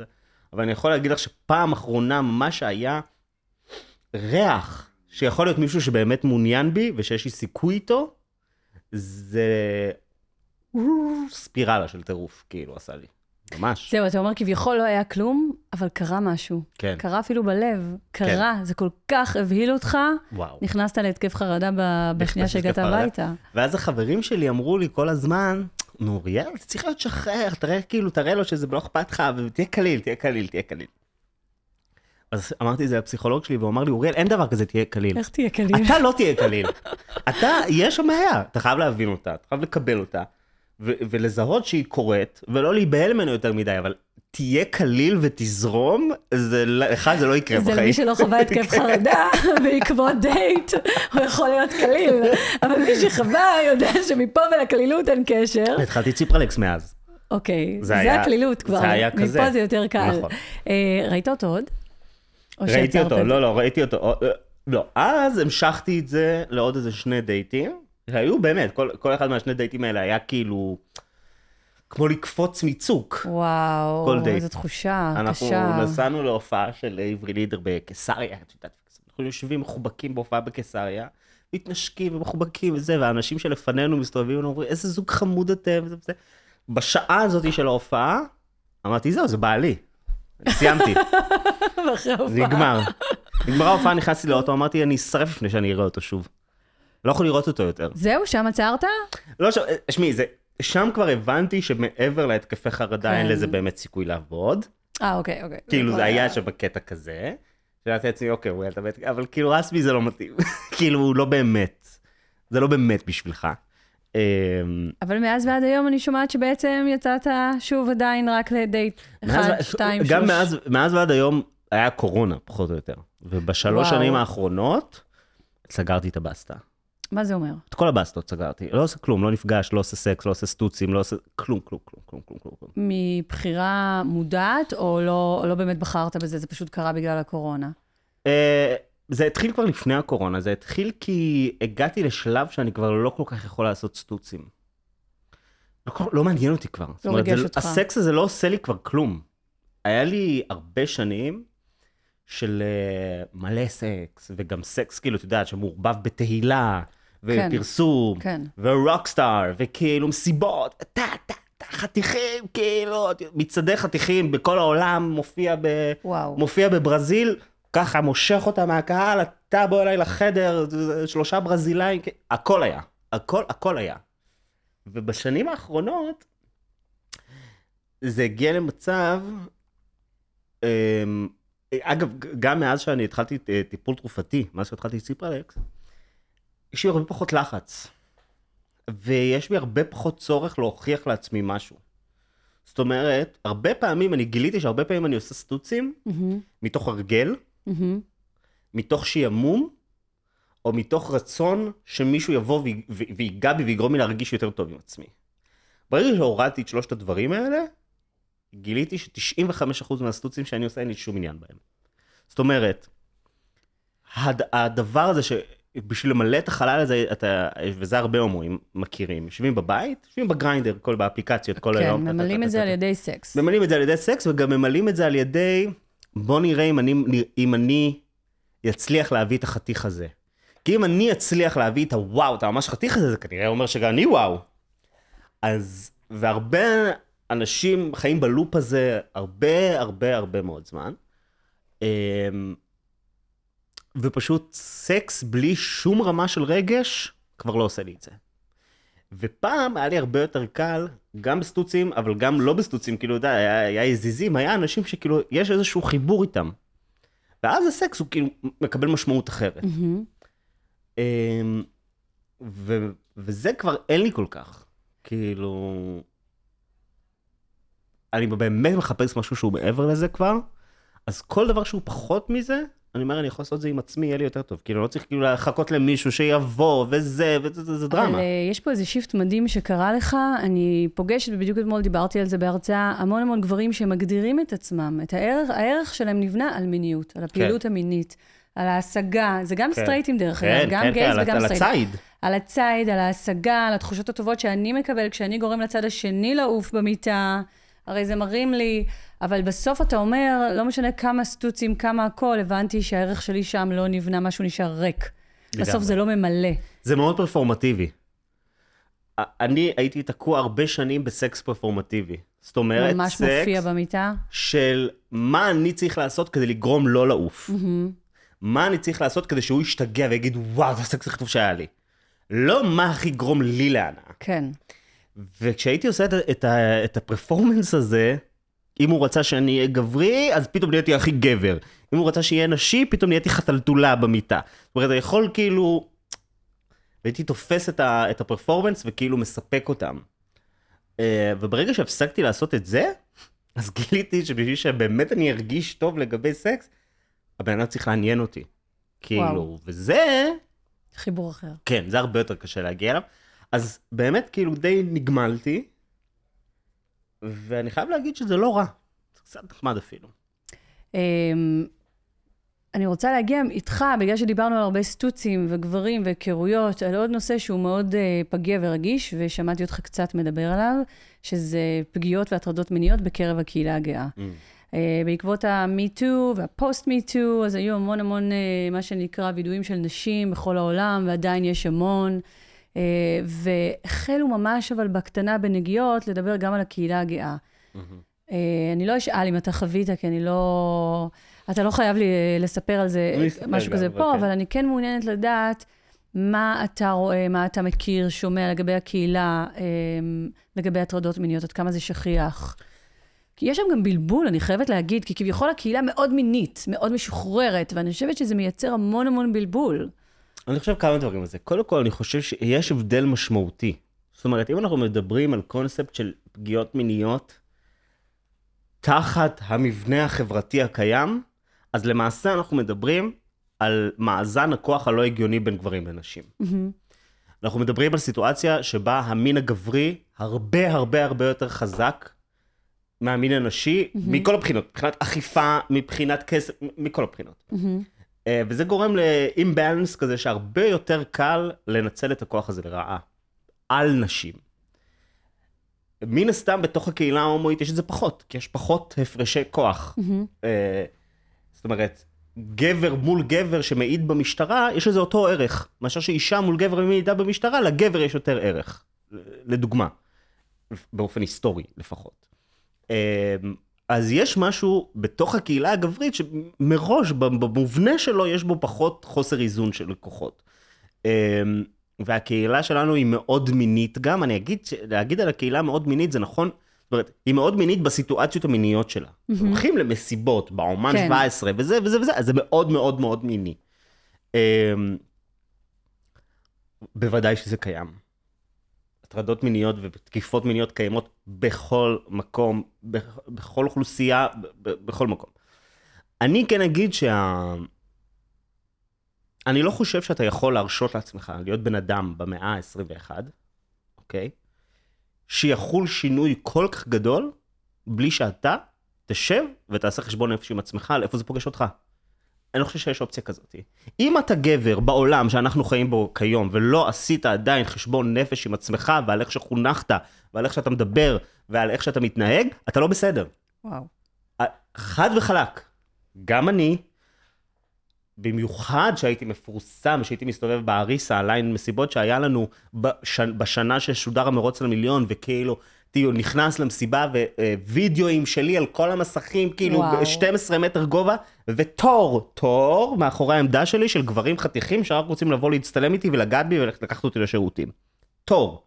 אבל אני יכול להגיד לך שפעם אחרונה, מה שהיה ריח, שיכול להיות מישהו שבאמת מעוניין בי, ושיש לי סיכוי איתו, זה ספירלה של טירוף, כאילו, עשה לי. ממש. זהו, אתה אומר כביכול לא היה כלום, אבל קרה משהו. כן. קרה אפילו בלב. קרה, זה כל כך הבהיל אותך, וואו. נכנסת להתקף חרדה בשנייה שהגעת. הביתה. ואז החברים שלי אמרו לי כל הזמן, נו, אוריאל, אתה צריך להיות שחרר, תראה כאילו, תראה לו שזה לא אכפת לך, ותהיה קליל, תהיה קליל, תהיה קליל. אז אמרתי את זה לפסיכולוג שלי, והוא אמר לי, אוריאל, אין דבר כזה, תהיה קליל. איך תהיה קליל? אתה לא תהיה קליל. אתה, יש שם בעיה, אתה חייב להבין אותה, אתה חייב לקבל אותה, ו- ולזהות שהיא קורית, ולא להיבהל ממנו יותר מדי, אבל תהיה קליל ותזרום, זה, לא- אחד, זה לא יקרה זה בחיים. למי שלא חווה התקף חרדה בעקבות דייט, הוא יכול להיות קליל. אבל מי שחווה יודע שמפה ולקלילות אין קשר. התחלתי ציפרלקס מאז. אוקיי, זה זה הקלילות כבר. זה היה כזה. מפה זה יותר קל. נכון. אה, ראית אותו עוד? ראיתי אותו, זה? לא, לא, ראיתי אותו. אה, לא, אז המשכתי את זה לעוד איזה שני דייטים, שהיו באמת, כל, כל אחד מהשני דייטים האלה היה כאילו, כמו לקפוץ מצוק. וואו, כל דייט. איזו תחושה אנחנו קשה. נסענו להופעה של עברי לידר בקיסריה, את יודעת, אנחנו יושבים מחובקים בהופעה בקיסריה, מתנשקים ומחובקים וזה, והאנשים שלפנינו מסתובבים ואומרים, איזה זוג חמוד אתם, וזה וזה. בשעה הזאת של ההופעה, אמרתי, זהו, זה בעלי. סיימתי. נגמר. נגמרה ההופעה, נכנסתי לאוטו, אמרתי, אני אשרף לפני שאני אראה אותו שוב. לא יכול לראות אותו יותר. זהו, שם עצרת? לא, שמעי, זה... שם כבר הבנתי שמעבר להתקפי חרדה אין כן. לזה באמת סיכוי לעבוד. אה, אוקיי, אוקיי. כאילו זה היה שם בקטע כזה. שאלתי לעצמי, אוקיי, אולי אתה בטח, אבל כאילו רסמי זה לא מתאים. כאילו, הוא לא באמת. זה לא באמת בשבילך. אמ, אבל מאז ועד היום אני שומעת שבעצם יצאת שוב עדיין רק לדייט מאז- אחד, שתיים, שלוש. גם מאז, מאז ועד היום היה קורונה, פחות או יותר. ובשלוש וואו. שנים האחרונות, סגרתי את הבסטה. מה זה אומר? את כל הבסטות סגרתי. לא עושה כלום, לא נפגש, לא עושה סקס, לא עושה סטוצים, לא עושה כלום, כלום, כלום, כלום, כלום, כלום. מבחירה מודעת, או לא, לא באמת בחרת בזה, זה פשוט קרה בגלל הקורונה? אה, זה התחיל כבר לפני הקורונה, זה התחיל כי הגעתי לשלב שאני כבר לא כל כך יכול לעשות סטוצים. לא, לא מעניין אותי כבר. זאת אומרת, ריגש זה- אותך. הסקס הזה לא עושה לי כבר כלום. היה לי הרבה שנים של אה, מלא סקס, וגם סקס, כאילו, את יודעת, שמעורבב בתהילה, ופרסום, כן. ורוקסטאר, וכאילו מסיבות, טה, טה, טה, חתיכים, כאילו, מצעדי חתיכים בכל העולם, מופיע ב... וואו. מופיע בברזיל, ככה מושך אותה מהקהל, אתה בוא אליי לחדר, שלושה ברזילאים, כן, הכל היה, הכל, הכל היה. ובשנים האחרונות, זה הגיע למצב, אמ, אגב, גם מאז שאני התחלתי אה, טיפול תרופתי, מאז שהתחלתי ציפרלקס, יש לי הרבה פחות לחץ. ויש בי הרבה פחות צורך להוכיח לעצמי משהו. זאת אומרת, הרבה פעמים, אני גיליתי שהרבה פעמים אני עושה סטוצים, מהמם, מתוך הרגל, מהמם. מתוך שעמום, או מתוך רצון שמישהו יבוא ו- ויגע בי ויגרום לי להרגיש יותר טוב עם עצמי. ברגע שהורדתי את שלושת הדברים האלה, גיליתי ש-95% מהסטוצים שאני עושה, אין לי שום עניין בהם. זאת אומרת, הד- הדבר הזה שבשביל למלא את החלל הזה, אתה, וזה הרבה הומואים מכירים, יושבים בבית, יושבים בגריינדר, כל באפליקציות, כל כן, היום. ממלאים את זה על. ידי סקס. ממלאים את זה על ידי סקס, וגם ממלאים את זה על ידי, בוא נראה אם אני, אם אני אצליח להביא את החתיך הזה. כי אם אני אצליח להביא את הוואו, אתה ממש חתיך הזה, זה כנראה אומר שגם אני וואו. אז, והרבה אנשים חיים בלופ הזה הרבה הרבה הרבה מאוד זמן. ופשוט סקס בלי שום רמה של רגש, כבר לא עושה לי את זה. ופעם היה לי הרבה יותר קל, גם בסטוצים, אבל גם לא בסטוצים, כאילו, אתה יודע, היה, היה יזיזים, היה אנשים שכאילו, יש איזשהו חיבור איתם. ואז הסקס הוא כאילו מקבל משמעות אחרת. מהמם. אמ, ו, וזה כבר אין לי כל כך. כאילו... אני באמת מחפש משהו שהוא מעבר לזה כבר, אז כל דבר שהוא פחות מזה, אני אומר, אני יכול לעשות את זה עם עצמי, יהיה לי יותר טוב. כאילו, לא צריך כאילו לחכות למישהו שיבוא, וזה, וזה, זה, זה אבל דרמה. אה, יש פה איזה shift מדהים שקרה לך, אני פוגשת, ובדיוק אתמול דיברתי על זה בהרצאה, המון המון גברים שמגדירים את עצמם, את הערך, הערך שלהם נבנה על מיניות, על הפעילות המינית, על ההשגה, זה גם כן. סטרייטים דרך כן, אגב, גם כן, gays כן, על- וגם על סטרייטים. הציד. על הציד, על ההשגה, על התחושות הטובות שאני מקבל כשאני גורם לצד השני לעוף במיטה, הרי זה מרים לי, אבל בסוף אתה אומר, לא משנה כמה סטוצים, כמה הכל, הבנתי שהערך שלי שם לא נבנה, משהו נשאר ריק. לגמרי. בסוף זה לא ממלא. זה מאוד פרפורמטיבי. אני הייתי תקוע הרבה שנים בסקס פרפורמטיבי. זאת אומרת, ממש סקס מופיע במיטה. של מה אני צריך לעשות כדי לגרום לא לעוף. מה אני צריך לעשות כדי שהוא ישתגע ויגיד, וואו, זה הסקס הכי טוב שהיה לי. לא מה הכי יגרום לי להנאה. כן. וכשהייתי עושה את, את, את הפרפורמנס הזה, אם הוא רצה שאני אהיה גברי, אז פתאום נהייתי הכי גבר. אם הוא רצה שיהיה נשי, פתאום נהייתי חתלתולה במיטה. זאת אומרת, אתה יכול כאילו... והייתי תופס את, ה, את הפרפורמנס וכאילו מספק אותם. אה, וברגע שהפסקתי לעשות את זה, אז גיליתי שבשביל שבאמת אני ארגיש טוב לגבי סקס, הבן אדם צריך לעניין אותי. כאילו, וואו. וזה, חיבור אחר. כן, זה הרבה יותר קשה להגיע אליו. אז באמת, כאילו, די נגמלתי, ואני חייב להגיד שזה לא רע. זה קצת נחמד אפילו. אמ, אני רוצה להגיע איתך, בגלל שדיברנו על הרבה סטוצים וגברים והיכרויות, על עוד נושא שהוא מאוד uh, פגיע ורגיש, ושמעתי אותך קצת מדבר עליו, שזה פגיעות והטרדות מיניות בקרב הקהילה הגאה. Uh, בעקבות ה-MeToo וה-Post-MeToo, אז היו המון המון, uh, מה שנקרא, וידויים של נשים בכל העולם, ועדיין יש המון. Uh, והחלו ממש, אבל בקטנה, בנגיעות, לדבר גם על הקהילה הגאה. Uh, אני לא אשאל אם אתה חווית, כי אני לא... אתה לא חייב לי אה, לספר על זה משהו כזה פה, כן. אבל אני כן מעוניינת לדעת מה אתה רואה, מה אתה מכיר, שומע לגבי הקהילה, אה, לגבי הטרדות מיניות, עד כמה זה שכיח. כי יש שם גם בלבול, אני חייבת להגיד, כי כביכול הקהילה מאוד מינית, מאוד משוחררת, ואני חושבת שזה מייצר המון המון בלבול. אני חושב כמה דברים על זה. קודם כל, אני חושב שיש הבדל משמעותי. זאת אומרת, אם אנחנו מדברים על קונספט של פגיעות מיניות תחת המבנה החברתי הקיים, אז למעשה אנחנו מדברים על מאזן הכוח הלא הגיוני בין גברים לנשים. אנחנו מדברים על סיטואציה שבה המין הגברי הרבה הרבה הרבה יותר חזק מהמין הנשי, מכל הבחינות, מבחינת אכיפה, מבחינת כסף, מכל הבחינות. אה, וזה גורם לאימבלנס כזה שהרבה יותר קל לנצל את הכוח הזה לרעה. על נשים. מן הסתם בתוך הקהילה ההומואית יש את זה פחות, כי יש פחות הפרשי כוח. אה, זאת אומרת, גבר מול גבר שמעיד במשטרה, יש לזה אותו ערך. מאשר שאישה מול גבר מעידה במשטרה, לגבר יש יותר ערך. לדוגמה. באופן היסטורי לפחות. אז יש משהו בתוך הקהילה הגברית שמראש, במובנה שלו, יש בו פחות חוסר איזון של לקוחות. אה, והקהילה שלנו היא מאוד מינית גם, אני אגיד, להגיד על הקהילה מאוד מינית זה נכון, זאת אומרת, היא מאוד מינית בסיטואציות המיניות שלה. הולכים למסיבות, באומן כן. 17 וזה וזה וזה, אז זה מאוד מאוד מאוד מיני. אה, בוודאי שזה קיים. הטרדות מיניות ותקיפות מיניות קיימות בכל מקום, בכ- בכל אוכלוסייה, בכל מקום. אני כן אגיד שה... אני לא חושב שאתה יכול להרשות לעצמך להיות בן אדם במאה ה-21, אוקיי? שיחול שינוי כל כך גדול, בלי שאתה תשב ותעשה חשבון נפש עם עצמך על איפה זה פוגש אותך. אני לא חושב שיש אופציה כזאת. אם אתה גבר בעולם שאנחנו חיים בו כיום, ולא עשית עדיין חשבון נפש עם עצמך, ועל איך שחונכת, ועל איך שאתה מדבר, ועל איך שאתה מתנהג, אתה לא בסדר. וואו. חד וחלק. גם אני, במיוחד שהייתי מפורסם, שהייתי מסתובב באריסה, הליין מסיבות שהיה לנו בש... בשנה ששודר המרוץ למיליון, וכאילו, תראו, נכנס למסיבה ווידאוים שלי על כל המסכים, כאילו, וואו. 12 מטר גובה, ותור, תור מאחורי העמדה שלי של גברים חתיכים שרק רוצים לבוא להצטלם איתי ולגעת בי ולקחת אותי לשירותים. תור.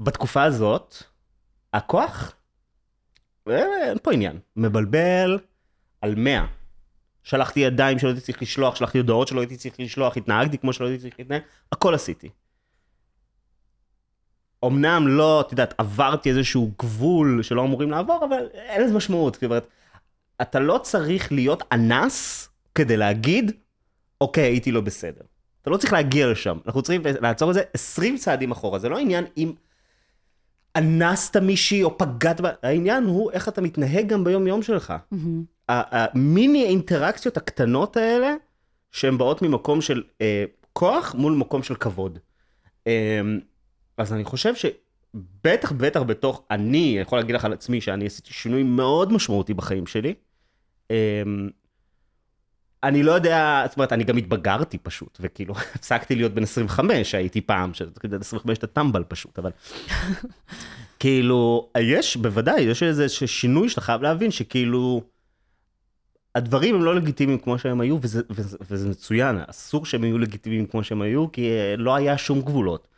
בתקופה הזאת, הכוח, אה, אין פה עניין. מבלבל על 100. שלחתי ידיים שלא הייתי צריך לשלוח, שלחתי הודעות שלא הייתי צריך לשלוח, התנהגתי כמו שלא הייתי צריך להתנהג, הכל עשיתי. אמנם לא, את יודעת, עברתי איזשהו גבול שלא אמורים לעבור, אבל אין לזה משמעות. אומרת, אתה לא צריך להיות אנס כדי להגיד, אוקיי, הייתי לא בסדר. אתה לא צריך להגיע לשם. אנחנו צריכים לעצור את זה 20 צעדים אחורה. זה לא עניין אם אנסת מישהי או פגעת בה, העניין הוא איך אתה מתנהג גם ביום יום שלך. המיני אינטראקציות הקטנות האלה, שהן באות ממקום של אה, כוח מול מקום של כבוד. אמ, אז אני חושב שבטח, בטח בתוך, אני יכול להגיד לך על עצמי שאני עשיתי שינוי מאוד משמעותי בחיים שלי. אמ, אני לא יודע, זאת אומרת, אני גם התבגרתי פשוט, וכאילו, הפסקתי להיות בן 25, הייתי פעם, שבן 25 אתה טמבל פשוט, אבל... כאילו, יש, בוודאי, יש איזה שינוי שאתה חייב להבין, שכאילו, הדברים הם לא לגיטימיים כמו שהם היו, וזה, וזה, וזה מצוין, אסור שהם יהיו לגיטימיים כמו שהם היו, כי אה, לא היה שום גבולות.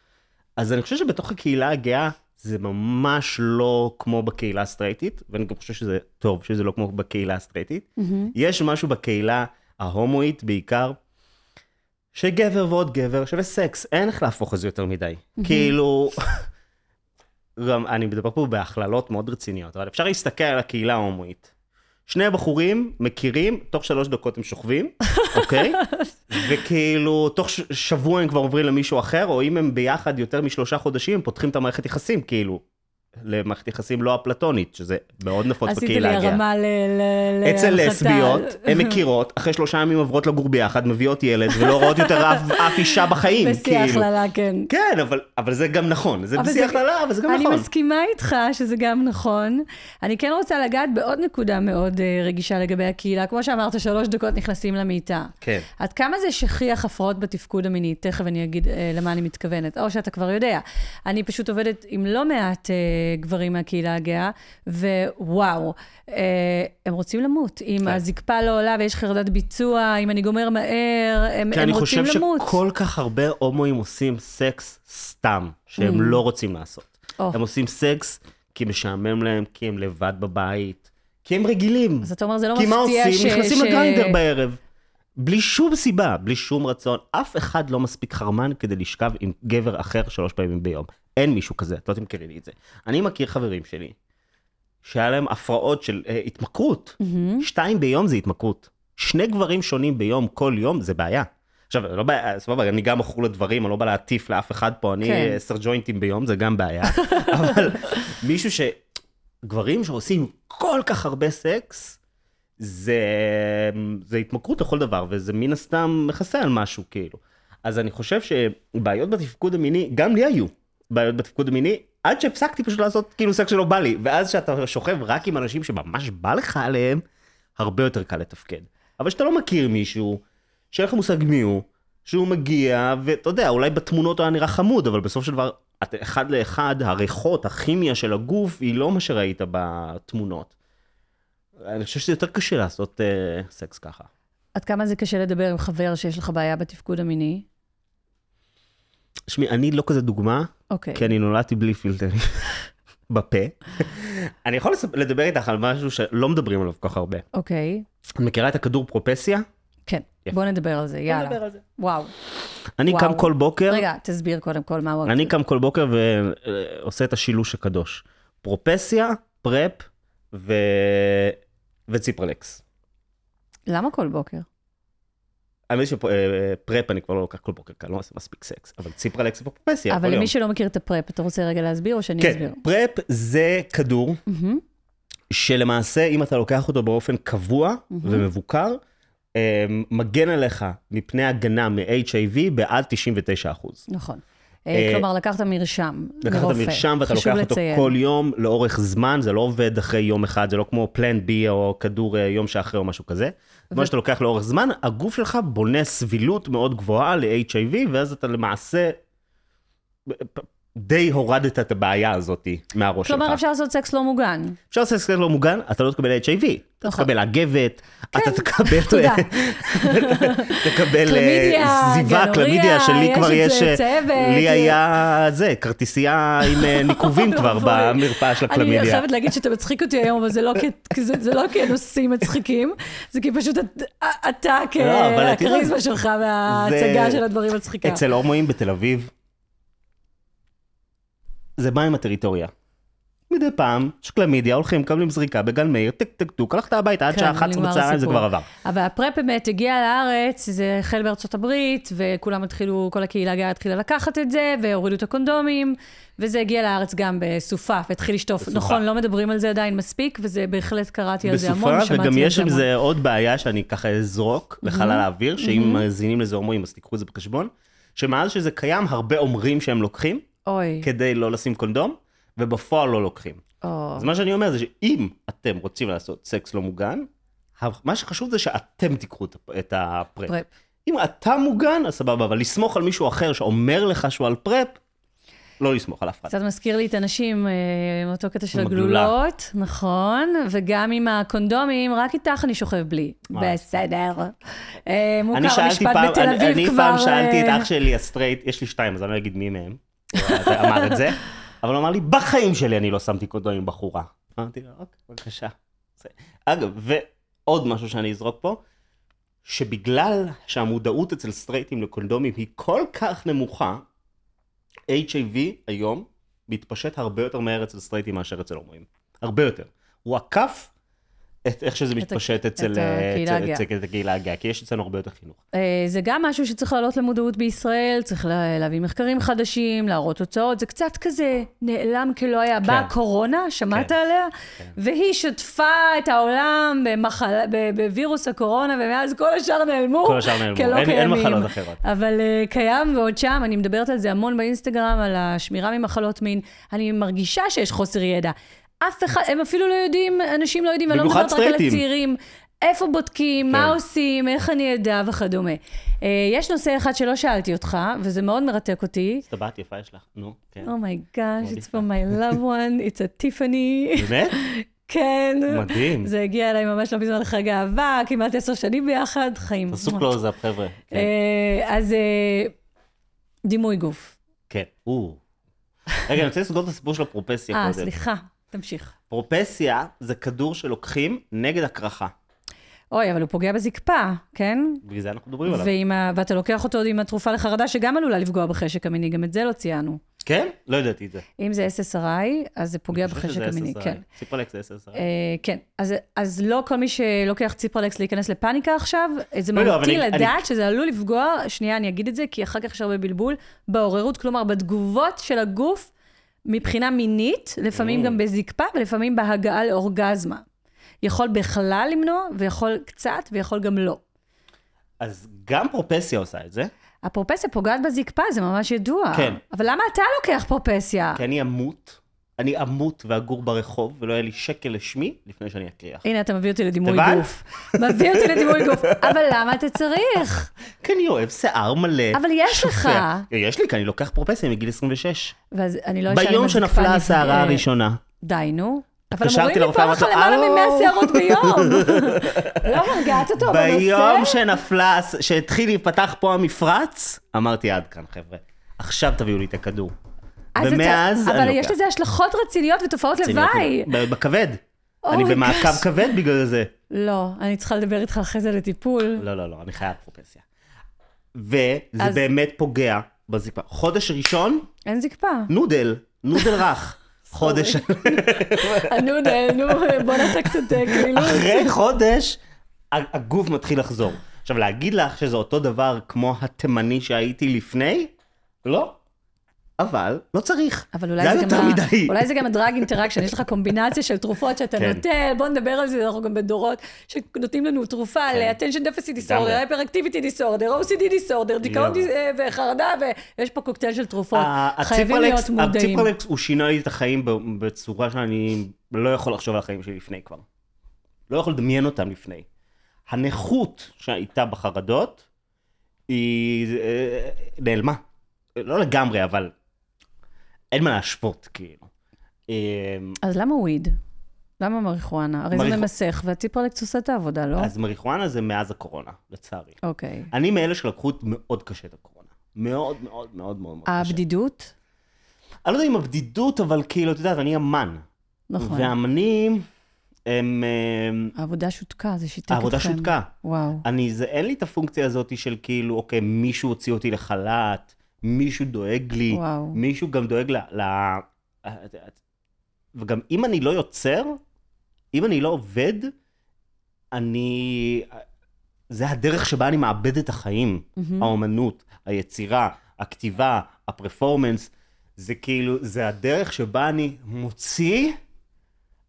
אז אני חושב שבתוך הקהילה הגאה, זה ממש לא כמו בקהילה הסטרייטית, ואני גם חושב שזה טוב שזה לא כמו בקהילה הסטרייטית. Mm-hmm. יש משהו בקהילה ההומואית בעיקר, שגבר ועוד גבר שווה סקס, אין איך להפוך את זה יותר מדי. Mm-hmm. כאילו, גם אני מדבר פה בהכללות מאוד רציניות, אבל אפשר להסתכל על הקהילה ההומואית. שני בחורים מכירים, תוך שלוש דקות הם שוכבים, אוקיי? וכאילו, תוך שבוע הם כבר עוברים למישהו אחר, או אם הם ביחד יותר משלושה חודשים, הם פותחים את המערכת יחסים, כאילו. למערכת יחסים לא אפלטונית, שזה מאוד נפוץ בקהילה הגאה. עשית לי הרמה להנחתה. אצל לסביות, הן מכירות, אחרי שלושה ימים עוברות לגור ביחד, מביאות ילד, ולא רואות יותר אף, אישה בחיים. בשיא כאילו. הכללה, כן. כן, אבל, זה גם נכון, זה בשיא הכללה, אבל זה גם נכון. אני מסכימה איתך שזה גם נכון. אני כן רוצה לגעת בעוד נקודה מאוד uh, רגישה לגבי הקהילה. כמו שאמרת, שלוש דקות נכנסים למיטה. כן. עד כמה זה שכיח הפרעות בתפקוד המיני? תכף אני אגיד uh, למה אני מתכוונת, או שאתה כבר יודע. אני פשוט עובדת עם לא מעט... גברים מהקהילה הגאה, ווואו, אה, הם רוצים למות. אם כן. הזקפה לא עולה ויש חרדת ביצוע, אם אני גומר מהר, הם, הם רוצים למות. כי אני חושב שכל כך הרבה הומואים עושים סקס סתם, שהם mm. לא רוצים לעשות. Oh. הם עושים סקס כי משעמם להם, כי הם לבד בבית, כי הם רגילים. אז אתה אומר, זה לא מפתיע ש... כי מה עושים? ש... נכנסים ש... לגריינדר בערב. בלי שום סיבה, בלי שום רצון. אף אחד לא מספיק חרמן כדי לשכב עם גבר אחר שלוש פעמים ביום. אין מישהו כזה, את לא תמכרי לי את זה. אני מכיר חברים שלי, שהיה להם הפרעות של uh, התמכרות. Mm-hmm. שתיים ביום זה התמכרות. שני גברים שונים ביום, כל יום, זה בעיה. עכשיו, לא בעיה, סבבה, אני גם מכור לדברים, אני לא בא להטיף לאף אחד פה, אני כן. עשר כן. ג'וינטים ביום, זה גם בעיה. אבל מישהו ש... גברים שעושים כל כך הרבה סקס, זה, זה התמכרות לכל דבר, וזה מן הסתם מכסה על משהו, כאילו. אז אני חושב שבעיות בתפקוד המיני, גם לי היו. בעיות בתפקוד המיני, עד שהפסקתי פשוט לעשות כאילו סקס שלא בא לי, ואז כשאתה שוכב רק עם אנשים שממש בא לך עליהם, הרבה יותר קל לתפקד. אבל כשאתה לא מכיר מישהו, שאין לך מושג מי הוא, שהוא מגיע, ואתה יודע, אולי בתמונות היה נראה חמוד, אבל בסופו של דבר, אחד לאחד, הריחות, הכימיה של הגוף, היא לא מה שראית בתמונות. אני חושב שזה יותר קשה לעשות uh, סקס ככה. עד כמה זה קשה לדבר עם חבר שיש לך בעיה בתפקוד המיני? תשמעי, אני לא כזה דוגמה, okay. אוקיי. כי אני נולדתי בלי פילטרים בפה. אני יכול לדבר איתך על משהו שלא מדברים עליו כל כך הרבה. אוקיי. Okay. את מכירה את הכדור פרופסיה? כן, יפה. בוא נדבר על זה, יאללה. בוא נדבר על זה. וואו. אני וואו. קם כל בוקר... רגע, תסביר קודם כל מה הוא... אני קם כל בוקר ועושה את השילוש הקדוש. פרופסיה, פרפ ו... וציפרלקס. למה כל בוקר? האמת שפרפ אני כבר לא לוקח כל בוקר, כי אני לא עושה מספיק סקס, אבל ציפרלקס זה פרופסיה. אבל למי שלא מכיר את הפרפ, אתה רוצה רגע להסביר או שאני כן, אסביר? כן, פרפ זה כדור, שלמעשה, אם אתה לוקח אותו באופן קבוע ומבוקר, מגן עליך מפני הגנה מ-HIV בעד 99 נכון. אה, כלומר, לקחת מרשם לקחת מרשם ואתה לוקח אותו כל יום לאורך זמן, זה לא עובד אחרי יום אחד, זה לא כמו פלן בי או כדור אה, יום שאחרי או משהו כזה. כמו שאתה לוקח לאורך זמן, הגוף שלך בונה סבילות מאוד גבוהה ל-HIV, ואז אתה למעשה די הורדת את הבעיה הזאת מהראש שלך. כלומר, אפשר לעשות סקס לא מוגן. אפשר לעשות סקס לא מוגן, אתה לא תקבל HIV. אתה נכון. תקבל אגבת, אתה כן, תקבל... תודה. תקבל אה, זיווה, קלמידיה, שלי כבר יש... אה, לי היה זה, כרטיסייה עם אה, ניקובים כבר במרפאה של הקלמידיה. אני חייבת להגיד שאתה מצחיק אותי היום, אבל זה לא כי הנושאים מצחיקים, זה כי פשוט אתה, לא, הכריזמה שלך וההצגה של הדברים מצחיקה. אצל הומואים בתל אביב, זה בא עם הטריטוריה. מדי פעם, יש קלמידיה, הולכים, מקבלים זריקה בגן מאיר, טק טק טוק, הלכת הביתה עד כן, שעה 11 נגמר בצהריים, זה. כבר עבר. אבל הפרפ באמת הגיע לארץ, זה החל בארצות הברית, וכולם התחילו, כל הקהילה הגאה התחילה לקחת את זה, והורידו את הקונדומים, וזה הגיע לארץ גם בסופה, והתחיל לשטוף. בסופה. נכון, לא מדברים על זה עדיין מספיק, וזה בהחלט קראתי על זה המון, בסופה, ושמעתי וגם על יש זה עם המון. זה עוד בעיה שאני ככה אזרוק לחלל האוויר, שאם מאזינים לזה הומואים, אז תיקחו את זה בחשבון, שמאז שזה קיים, הרבה אומרים שהם לוקחים, אוי, כדי לא לשים קונדום, ובפועל לא לוקחים. אז מה שאני אומר זה שאם אתם רוצים לעשות סקס לא מוגן, מה שחשוב זה שאתם תיקחו את הפ- את הפרפ. פרפ. אם אתה מוגן, אז סבבה, אבל לסמוך על מישהו אחר שאומר לך שהוא על פרפ, לא לסמוך על אף אחד. קצת מזכיר לי את הנשים, אה, עם אותו קטע של. הגלולות, נכון, וגם עם הקונדומים, רק איתך אני שוכב בלי. בסדר. אה, אני מוכר שאלתי משפט פעם, בתל אני, אביב אני כבר... פעם שאלתי את אה, אח שלי הסטרייט, יש לי שתיים, אז אני לא אגיד מי מהם, אמר את זה, אבל הוא אמר לי, בחיים שלי אני לא שמתי קונדום עם בחורה. אמרתי לו, אוקיי, בבקשה. אגב, ועוד משהו שאני אזרוק פה, שבגלל שהמודעות אצל סטרייטים לקונדומים היא כל כך נמוכה, HIV היום מתפשט הרבה יותר מהר אצל סטרייטים מאשר אצל הומואים. הרבה יותר. הוא עקף את איך שזה מתפשט אצל אה, הקהילה הגאה. כי יש אצלנו הרבה יותר חינוך. אה, זה גם משהו שצריך להעלות למודעות בישראל, צריך לה- להביא מחקרים חדשים, להראות תוצאות, זה קצת כזה נעלם כלא היה. באה הקורונה, שמעת כן. עליה? כן. והיא שטפה את העולם בווירוס הקורונה, ומאז כל השאר נעלמו. כל השאר נעלמו, אין-. מחלות אחרות. אבל uh, קיים ועוד שם, אני מדברת על זה המון באינסטגרם, על השמירה ממחלות מין. אני מרגישה שיש חוסר ידע. אף אחד, הם אפילו לא יודעים, אנשים לא יודעים, ואני לא מדברת רק על. הצעירים. איפה בודקים, מה כן. עושים, איך אני אדע וכדומה. Uh, יש נושא אחד שלא שאלתי אותך, וזה מאוד מרתק אותי. אז טבעת יפה יש לך, נו, כן. Oh my gosh, it's from my loved one, it's a Tiffany. באמת? כן. מדהים. זה הגיע אליי ממש לא מזמן לחג האהבה, כמעט עשר שנים ביחד, חיים. תעשו קלוזאפ, חבר'ה. כן. אה, אז אה, דימוי גוף. כן. או. רגע, אני רוצה לסגור את הסיפור של הפרופסיה אה. סליחה, תמשיך. פרופסיה זה כדור שלוקחים נגד הקרחה. אוי, אבל הוא פוגע בזקפה, כן? בגלל זה אנחנו מדברים עליו. ה... ואתה לוקח אותו עם התרופה לחרדה, שגם עלולה לפגוע בחשק המיני, גם את זה לא ציינו. כן? לא ידעתי את זה. אם זה SSRI, אז זה פוגע בחשק המיני, SSRI. כן. ציפרלקס זה SSRI. אה, כן, אז, אז לא כל מי שלוקח ציפרלקס להיכנס לפאניקה עכשיו, זה לא, לא, מהותי אני- לדעת אני- שזה עלול לפגוע, שנייה, אני אגיד את זה, כי אחר כך יש הרבה בלבול, בעוררות, כלומר, בתגובות של הגוף מבחינה מינית, לפעמים Mm. גם בזקפה ולפעמים בהגעה לאורגזמה. יכול בכלל למנוע, ויכול קצת, ויכול גם לא. אז גם פרופסיה עושה את זה, הפרופסיה פוגעת בזקפה, זה ממש ידוע. כן. אבל למה אתה לוקח פרופסיה? כי אני אמות, אני אמות ואגור ברחוב, ולא יהיה לי שקל לשמי לפני שאני אקריח. הנה, אתה מביא אותי לדימוי? גוף. מביא אותי לדימוי גוף. אבל למה אתה צריך? כי אני אוהב שיער מלא. אבל יש לך. יש לי, כי אני לוקח פרופסיה מגיל 26. ואז אני לא אשאל אם ביום שנפלה השערה הראשונה. די, נו. אבל אמורים ליפול לך למעלה "הלו?" מ-100 שערות ביום. לא הרגעת אותו ביום בנושא? שנפלה, שהתחיל להיפתח פה המפרץ, אמרתי עד כאן, חבר'ה. עכשיו תביאו לי את הכדור. אז אתה- ומאז אבל אני יש לוקח. לזה השלכות רציניות ותופעות לוואי. ב- בכבד. Oh אני במעקב. כבד בגלל זה. לא, אני צריכה לדבר איתך אחרי זה לטיפול. לא, לא, לא, אני חייב פרופסיה. וזה באמת פוגע בזיפה. חודש ראשון, אין זקפה. נודל, נודל רך. חודש, הנודל, נו, בוא נעשה קצת אה, קלילות. אחרי חודש, הגוף מתחיל לחזור. עכשיו, להגיד לך שזה אותו דבר כמו התימני שהייתי לפני? לא. אבל לא צריך. אבל זה אולי זה, יותר גם ה... מדי. אולי זה גם ה-drug interaction, יש לך קומבינציה של תרופות שאתה כן. נוטל, בוא נדבר על זה, אנחנו גם בדורות שנותנים לנו תרופה כן. ל-attention deficit disorder, hyperactivity disorder, OCD disorder, דיכאון אה, וחרדה, ויש פה קוקטייל של תרופות. חייבים להיות מודעים. הציפרלקס הוא שינה לי את החיים בצורה שאני לא יכול לחשוב על החיים שלי לפני כבר. לא יכול לדמיין אותם לפני. הנכות שהייתה בחרדות, היא אה, נעלמה. לא לגמרי, אבל אין מה להשוות, כאילו. אה, אז למה וויד? למה מריחואנה? הרי זה מריחו- ממסך, והציפרלקס עושה את העבודה, לא? אז מריחואנה זה מאז הקורונה, לצערי. אוקיי. אני מאלה שלקחו מאוד קשה את הקורונה. מאוד מאוד מאוד מאוד קשה. הבדידות? אני לא יודע אם הבדידות, אבל כאילו, את יודעת, אני אמן. נכון. והאמנים, הם... הם- העבודה שותקה, זה שיתק אתכם. העבודה שותקה. וואו. אני, זה, אין לי את הפונקציה הזאת של כאילו, אוקיי, מישהו הוציא אותי לחל"ת, מישהו דואג לי, וואו. מישהו גם דואג ל... ל... וגם אם אני לא יוצר, אם אני לא עובד, אני... זה הדרך שבה אני מאבד את החיים. מהמם. האומנות, היצירה, הכתיבה, הפרפורמנס. זה כאילו, זה הדרך שבה אני מוציא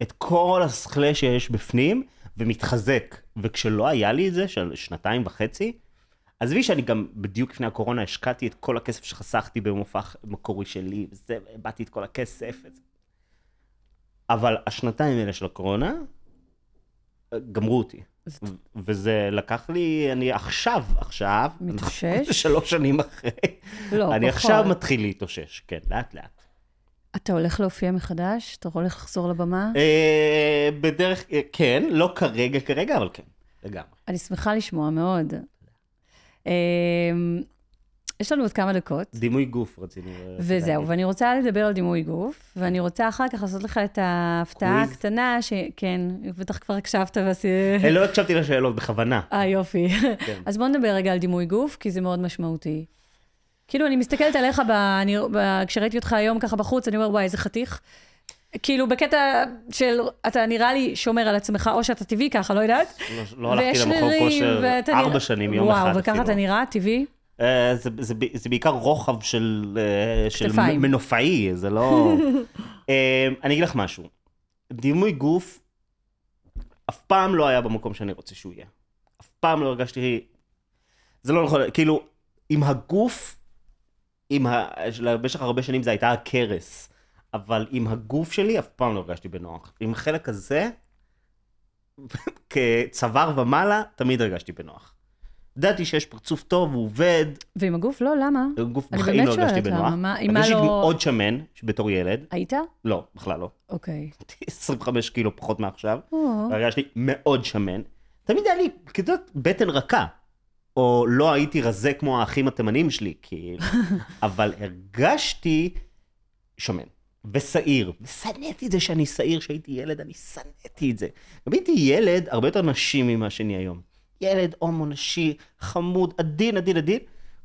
את כל השכלה שיש בפנים ומתחזק. וכשלא היה לי את זה, של שנתיים וחצי, עזבי שאני גם בדיוק לפני הקורונה השקעתי את כל הכסף שחסכתי במופע מקורי שלי, וזה, הבאתי את כל הכסף. וזה. אבל השנתיים האלה של הקורונה, גמרו אותי. ו- וזה לקח לי, אני עכשיו, עכשיו, מתאושש? שלוש שנים אחרי, לא, אני פחות. עכשיו מתחיל להתאושש, כן, לאט לאט. אתה הולך להופיע מחדש? אתה הולך לחזור לבמה? אה, בדרך, אה, כן, לא כרגע כרגע, אבל כן, לגמרי. אני שמחה לשמוע מאוד. אמ, יש לנו עוד כמה דקות, דימוי גוף רצינו. אה, וזהו. ואני רוצה לדבר על דימוי גוף, ואני רוצה אחר כך לעשות לך את ההפתעה? הקטנה, שכן, בטח כבר הקשבת ועשית... אה, לא הקשבתי לשאלות בכוונה. אה, יופי. כן. אז בוא נדבר רגע על דימוי גוף, כי זה מאוד משמעותי. כאילו, אני מסתכלת עליך, ב... אני... ב... כשראיתי אותך היום ככה בחוץ, אני אומר, וואי, איזה חתיך. כאילו, בקטע של, אתה נראה לי שומר על עצמך, או שאתה טבעי ככה, לא יודעת. לא- לא הלכתי למכון כושר ארבע שנים, יום אחד וואו, וככה. אתה נראה, טבעי? אה, זה- זה זה בעיקר רוחב של אה, של. מנופאי, זה לא... אה, אני אגיד לך משהו. דימוי גוף אף פעם לא היה במקום שאני רוצה שהוא יהיה. אף פעם לא הרגשתי... זה לא נכון, כאילו, עם הגוף, עם ה... במשך הרבה שנים זה הייתה הכרס, אבל עם הגוף שלי אף פעם לא הרגשתי בנוח. עם החלק הזה, כצוואר ומעלה, תמיד הרגשתי בנוח. ידעתי שיש פרצוף טוב, הוא עובד, ועם הגוף? לא, למה? גוף אני בחיים באמת לא הרגשתי שואלת בנוח. למה, מה- עם מה הרגשתי לא- מאוד שמן בתור ילד. היית? לא, בכלל לא. אוקיי. 25 קילו פחות מעכשיו. הרגשתי מאוד שמן. תמיד היה לי כזאת בטן רכה. או לא הייתי רזה כמו האחים התימנים שלי, כאילו. אבל הרגשתי שמן. ושעיר. ושנאתי את זה שאני שעיר, כשהייתי ילד, אני שנאתי את זה. גם הייתי ילד הרבה יותר נשי ממה שאני היום. ילד הומו נשי, חמוד, עדין, עדין, עדין.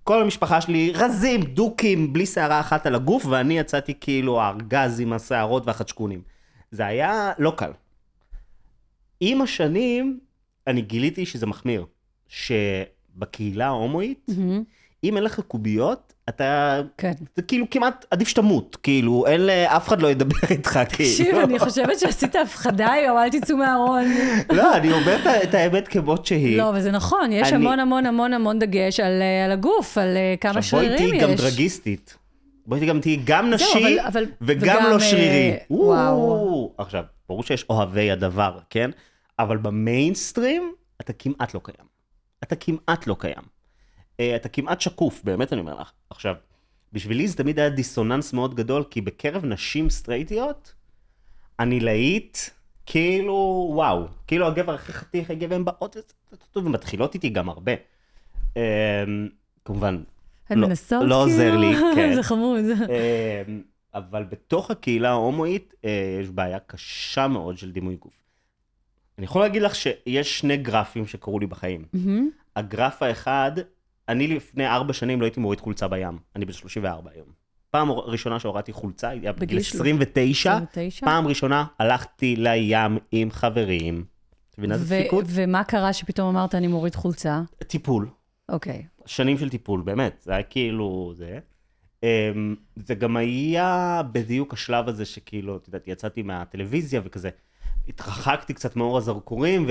כל המשפחה שלי רזים, דוקים, בלי שערה אחת על הגוף, ואני יצאתי כאילו הארגז עם השערות והחדשקונים. זה היה לא קל. עם השנים, אני גיליתי שזה מחמיר. שבקהילה ההומואית, מהמם. אם אין לך קוביות, אתה... כן. זה כאילו כמעט עדיף שתמות, כאילו, אין, אף אחד לא ידבר איתך, תקשיב, כאילו. אני חושבת שעשית הפחדה היום, אל תצאו מהארון. לא, אני אומר את- האמת כמות שהיא. לא, אבל זה נכון, יש אני- המון המון המון המון דגש על אה, על הגוף, על אה, כמה עכשיו, בואי שרירים תהיי יש. גם דרגיסטית. בואי גם תהיי גם זהו, נשי, אבל- אבל- וגם וגם, לא אה, שרירי. וואו. וואו. עכשיו, ברור שיש אוהבי הדבר, כן? אבל במיינסטרים, אתה כמעט לא קיים. אתה כמעט לא קיים. אה, אתה כמעט שקוף, באמת אני אומר לך. עכשיו, בשבילי זה תמיד היה דיסוננס מאוד גדול, כי בקרב נשים סטרייטיות, אני להיט, כאילו, וואו. כאילו הגבר הכי חתיך, הגבר הן באות ומתחילות איתי גם הרבה. אה, כמובן, הן לא- מנסות, לא עוזר כאילו? לי, כן. זה חמוד. אה, אבל בתוך הקהילה ההומואית אה, יש בעיה קשה מאוד של דימוי גוף. אני יכול להגיד לך שיש שני גרפים שקרו לי בחיים. מהמם. הגרף האחד, אני לפני ארבע שנים לא הייתי מוריד חולצה בים. אני בן 34 היום. פעם ראשונה שהורדתי חולצה, היה בגיל בגיל של- 29. 29? פעם ראשונה הלכתי לים עם חברים. את מבינה איזה ו- דפיקות? ומה קרה שפתאום אמרת, אני מוריד חולצה? טיפול. אוקיי. שנים של טיפול, באמת, זה היה כאילו, זה. אמ, זה גם היה בדיוק השלב הזה שכאילו, את יודעת, יצאתי מהטלוויזיה וכזה, התרחקתי קצת מאור הזרקורים,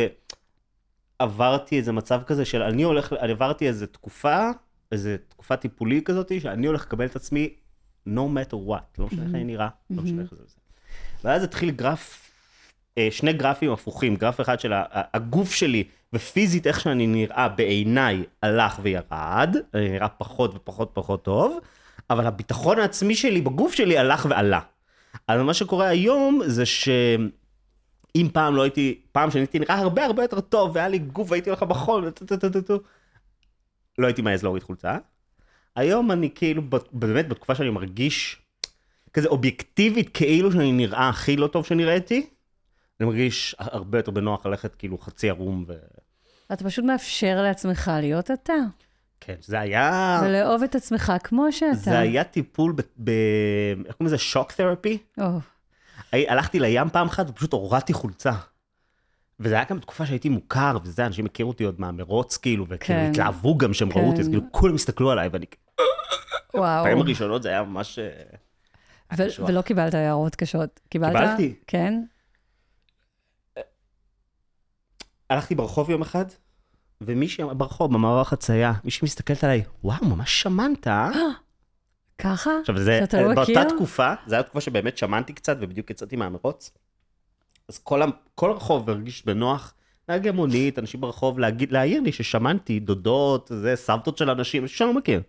ועברתי איזה מצב כזה של אני הולך, אני עברתי איזה תקופה, איזה תקופה טיפולית כזאת, שאני הולך לקבל את עצמי no matter what, לא משנה איך אני נראה, לא משנה איך זה וזה. ואז התחיל גרף, אה, שני גרפים הפוכים, גרף אחד של הגוף שלי, ופיזית איך שאני נראה בעיניי הלך וירד, אני נראה פחות ופחות פחות טוב, אבל הביטחון העצמי שלי בגוף שלי הלך ועלה. אז מה שקורה היום זה שאם פעם לא הייתי, פעם שאני הייתי נראה הרבה הרבה יותר טוב, והיה לי גוף והייתי הולך בחול, לא הייתי מעז להוריד חולצה. היום אני כאילו, באמת בתקופה שאני מרגיש כזה אובייקטיבית, כאילו שאני נראה הכי לא טוב שנראיתי, אני מרגיש הרבה יותר בנוח ללכת כאילו חצי ערום ו... אתה פשוט מאפשר לעצמך להיות אתה, כן, זה היה... ולאהוב את עצמך כמו שאתה. זה היה טיפול ב... ב... איך קוראים לזה? שוק תרפי? הי- הלכתי לים פעם אחת ופשוט הורדתי חולצה. וזה היה גם בתקופה שהייתי מוכר, וזה, אנשים הכירו אותי עוד מהמרוץ, כאילו, וכאילו כן. התלהבו גם שהם ראו אותי, אז כן. כאילו כולם הסתכלו עליי, ואני, וואו. בפעמים הראשונות זה היה ממש... אה, היה ו-. ולא קיבלת הערות קשות. קיבלת? קיבלתי. כן? הלכתי ברחוב יום אחד, ומישהי ברחוב, במעבר חצייה, מישהי מסתכלת עליי, וואו, ממש שמנת, אה? ככה? עכשיו, זה, שאתה לא באותה מכיר? תקופה, זו הייתה תקופה שבאמת שמנתי קצת, ובדיוק יצאתי מהמרוץ. אז כל, ה- כל הרחוב הרגיש בנוח, נהגי מונית, אנשים ברחוב, להגיד, להעיר לי ששמנתי, דודות, זה, סבתות של אנשים, שאני לא מכיר.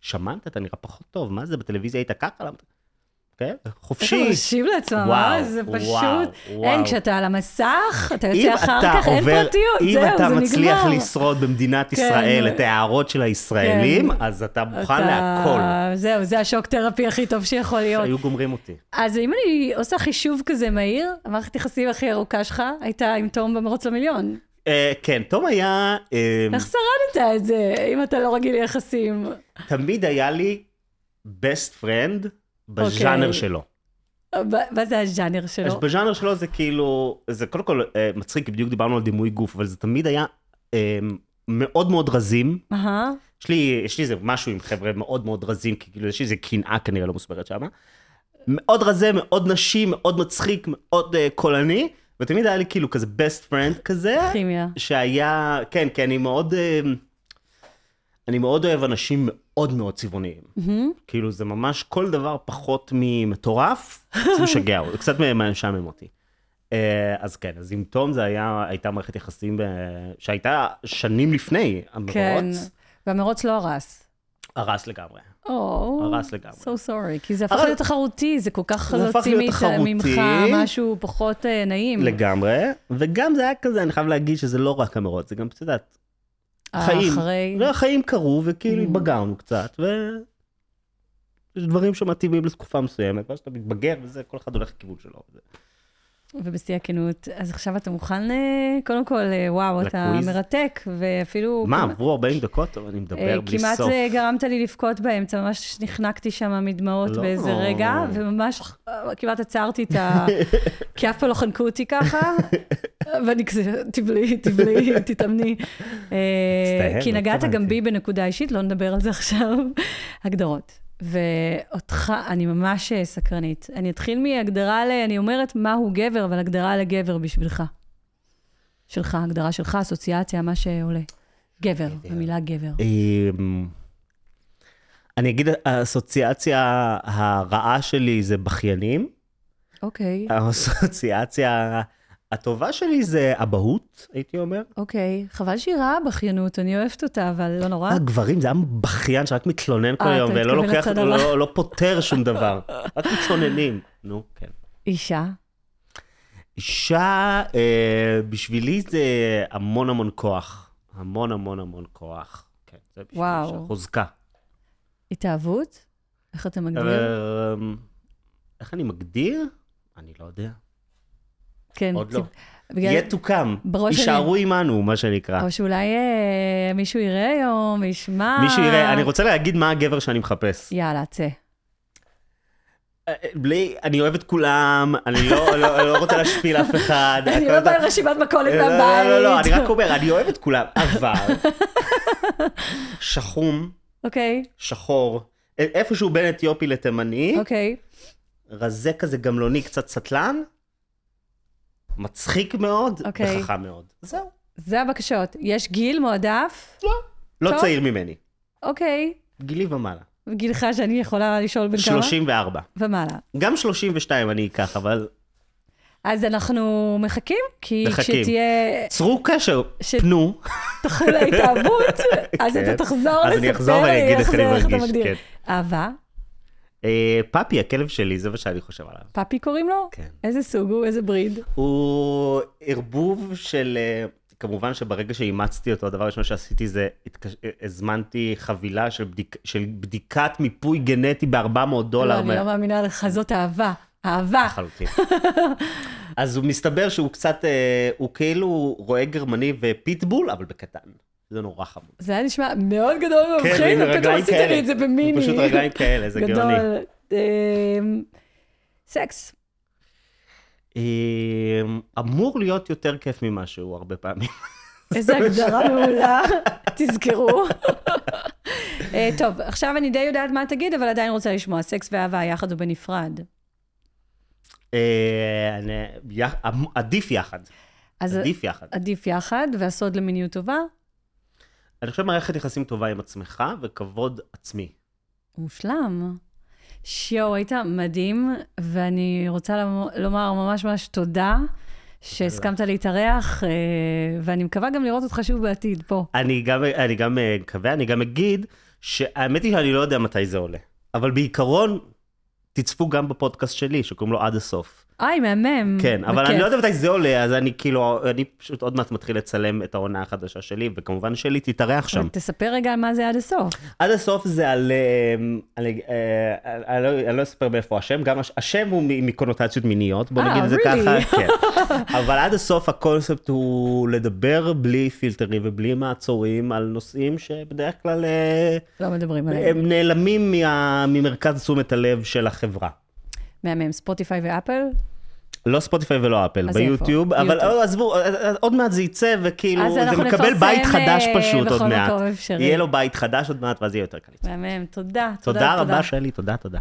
שמנת, אתה נראה פחות טוב, מה זה, בטלוויזיה היית ככה? אתה-" כן, חופשי. מרשים לעצמם, וואו, אה? זה וואו, פשוט... וואו. אין, כשאתה על המסך, אתה אם יוצא אחר אתה כך, אין עובר, פרטיות, אם זהו, זה אתה נגמר. מצליח לשרוד במדינת כן. ישראל את ההערות של הישראלים, כן. אז אתה מוכן אתה- להכל. זהו, זה השוק תרפי הכי טוב שיכול להיות. היו גומרים אותי. אז אם אני עושה חישוב כזה מהיר, המערכת יחסים הכי ארוכה שלך הייתה עם תום במרוץ למיליון. אה, כן, תום היה, אה, איך שרדת את זה, אם אתה לא רגיל ליחסים? תמיד היה לי best friend בז'אנר אוקיי. שלו. מה זה הז'אנר אז שלו? בז'אנר שלו זה כאילו, זה קודם כל אה, מצחיק, כי בדיוק דיברנו על דימוי גוף, אבל זה תמיד היה אה, מאוד מאוד רזים. אהה, יש לי, יש לי איזה משהו עם חבר'ה מאוד מאוד רזים, כי כאילו יש לי איזה קנאה כנראה לא מוסברת שם. מאוד רזה, מאוד נשי, מאוד מצחיק, מאוד uh, קולני, ותמיד היה לי כאילו כזה best friend כזה, כימיה. שהיה, כן, כן, אני מאוד, אה, אני מאוד אוהב אנשים מאוד מאוד צבעוניים. מהמם. כאילו זה ממש כל דבר פחות ממטורף, זה משגע, אותי, קצת משעמם אותי. אה, אז כן, אז עם תום זה היה, הייתה מערכת יחסים ב... שהייתה שנים לפני המרוץ, כן, והמרוץ לא הרס. הרס לגמרי. או, הרס לגמרי. so sorry, כי זה הפך הרס- להיות תחרותי, זה כל כך זה להיות מאית- תחרותי. ממך משהו פחות אה, נעים. לגמרי, וגם זה היה כזה, אני חייב להגיד שזה לא רק המרוץ, זה גם, את יודעת, אה, חיים. אחרי... לא, החיים קרו, וכאילו Mm. התבגרנו קצת, ו... יש דברים שמתאימים לתקופה מסוימת, ואז אתה מתבגר וזה, כל אחד הולך לכיוון שלו. וזה- ובשיא הכנות, אז עכשיו אתה מוכן, אה, קודם כל, אה, וואו, אתה לקוויז? מרתק, ואפילו... מה, כמעט- עברו 40 דקות, אבל אני מדבר אה, בלי כמעט סוף. אה, גרמת לי לבכות באמצע, ממש נחנקתי שם מדמעות לא. באיזה רגע, וממש כמעט עצרתי את ה... כי אף פעם לא חנקו אותי ככה, ואני כזה, תבלעי, תבלעי, תתאמני. כי לא נגעת גם. בי בנקודה אישית, לא נדבר על זה עכשיו. הגדרות. ואותך, אני ממש אה, סקרנית. אני אתחיל מהגדרה ל... אני אומרת מהו גבר, אבל הגדרה לגבר בשבילך. שלך, הגדרה שלך, אסוציאציה, מה שעולה. גבר, גבר. המילה גבר. אמ, אני אגיד, האסוציאציה הרעה שלי זה בכיינים, אוקיי, האסוציאציה הטובה שלי זה אבהות, הייתי אומר. אוקיי. חבל שהיא רעה בכיינות, אני אוהבת אותה, אבל לא נורא. הגברים זה היה בכיין שרק מתלונן כל אה, היום, ולא לוקח. לא לא פותר שום דבר, רק מתלוננים. נו, כן. אישה, אישה, אה, בשבילי זה המון המון כוח. המון המון המון כוח. כן, זה בשבילי. אישה. חוזקה. התאהבות? איך אתה מגדיר? אמ, איך אני מגדיר? אני לא יודע. כן. עוד לא. בגלל- יהיה תוקם. יישארו עמנו, מה שנקרא. או שאולי אה, מישהו יראה היום וישמע. מישהו יראה, אני רוצה להגיד מה הגבר שאני מחפש. יאללה, צא. אה, בלי, אני אוהב את כולם, אני לא, לא, לא רוצה להשפיל אף אחד. אני לא. באה עם רשימת מכולת לא, מהבית. לא, לא, לא, אני רק אומר, אני אוהב את כולם, אבל שחום, אוקיי, שחור, איפשהו בין אתיופי לתימני, אוקיי. רזה כזה גמלוני, קצת סטלן, מצחיק מאוד, אוקיי. וחכם מאוד. זהו. זה הבקשות. יש גיל מועדף? לא טוב. צעיר ממני, אוקיי. גילי ומעלה. גילך שאני יכולה לשאול בן כמה? 34. ומעלה. גם 32 אני אקח, אבל אז אנחנו מחכים, כי מחכים. כשתהיה, צרו קשר, ש- פנו. תחול ההתאהבות, אז כן. אתה תחזור לספר לי איך זה, איך אתה מגדיר. כן. אהבה? אה, פאפי, הכלב שלי, זה מה שאני חושב עליו. פאפי קוראים לו? כן. איזה סוג הוא? איזה בריד? הוא ערבוב של, אה, כמובן שברגע שאימצתי אותו, הדבר הראשון שעשיתי זה, התקש... הזמנתי חבילה של, בדיק... של בדיקת מיפוי גנטי ב-400 לא, דולר. אני לא מאמינה לך, זאת אהבה. אהבה. לחלוטין. אז הוא מסתבר שהוא קצת, אה, הוא כאילו רואה גרמני ופיטבול, אבל בקטן. זה נורא חמוד. זה היה נשמע מאוד גדול ומבחין, כן, ופתאום עשית. לי את זה במיני. פשוט רגליים כאלה, זה גאוני. גדול. אמ, סקס. אה, אמור להיות יותר כיף ממה שהוא הרבה פעמים. איזה הגדרה מעולה, תזכרו. אה, טוב, עכשיו אני די יודעת מה תגיד, אבל עדיין רוצה לשמוע, סקס ואהבה יחד או בנפרד. אה, אמ- עדיף יחד. עדיף יחד. עדיף יחד, והסוד למיניות טובה? אני חושב מערכת יחסים טובה עם עצמך וכבוד עצמי. מושלם. שיו, היית מדהים, ואני רוצה לומר ממש ממש תודה שהסכמת להתארח, אה, ואני מקווה גם לראות אותך שוב בעתיד פה. אני גם, אני גם אה, מקווה, אני גם אגיד שהאמת היא שאני לא יודע מתי זה עולה. אבל בעיקרון, תצפו גם בפודקאסט שלי, שקוראים לו עד הסוף. היי, מהמם. כן, אבל בכיף. אני לא יודע מתי זה עולה, אז אני כאילו, אני פשוט עוד מעט מתחיל לצלם את העונה החדשה שלי, וכמובן שלי תתארח שם. תספר רגע על מה זה עד הסוף. עד הסוף זה על... אה, על אה, אני לא- אני לא אספר מאיפה השם, גם הש- השם הוא מקונוטציות מיניות, בוא אה, נגיד את זה really? ככה, כן. אבל עד הסוף הקונספט הוא לדבר בלי פילטרים ובלי מעצורים על נושאים שבדרך כלל לא מדברים עליהם. הם נעלמים מה- ממרכז תשומת הלב של החברה. מהמם, ספוטיפיי ואפל? לא ספוטיפיי ולא אפל, ביוטיוב, אבל לא, עזבו, אה, אה, עוד מעט זה יצא, וכאילו, זה מקבל בית אה, חדש פשוט עוד מעט. יהיה לו בית חדש עוד מעט, ואז יהיה יותר קל. מהמם, תודה. תודה רבה, שלי, תודה, תודה.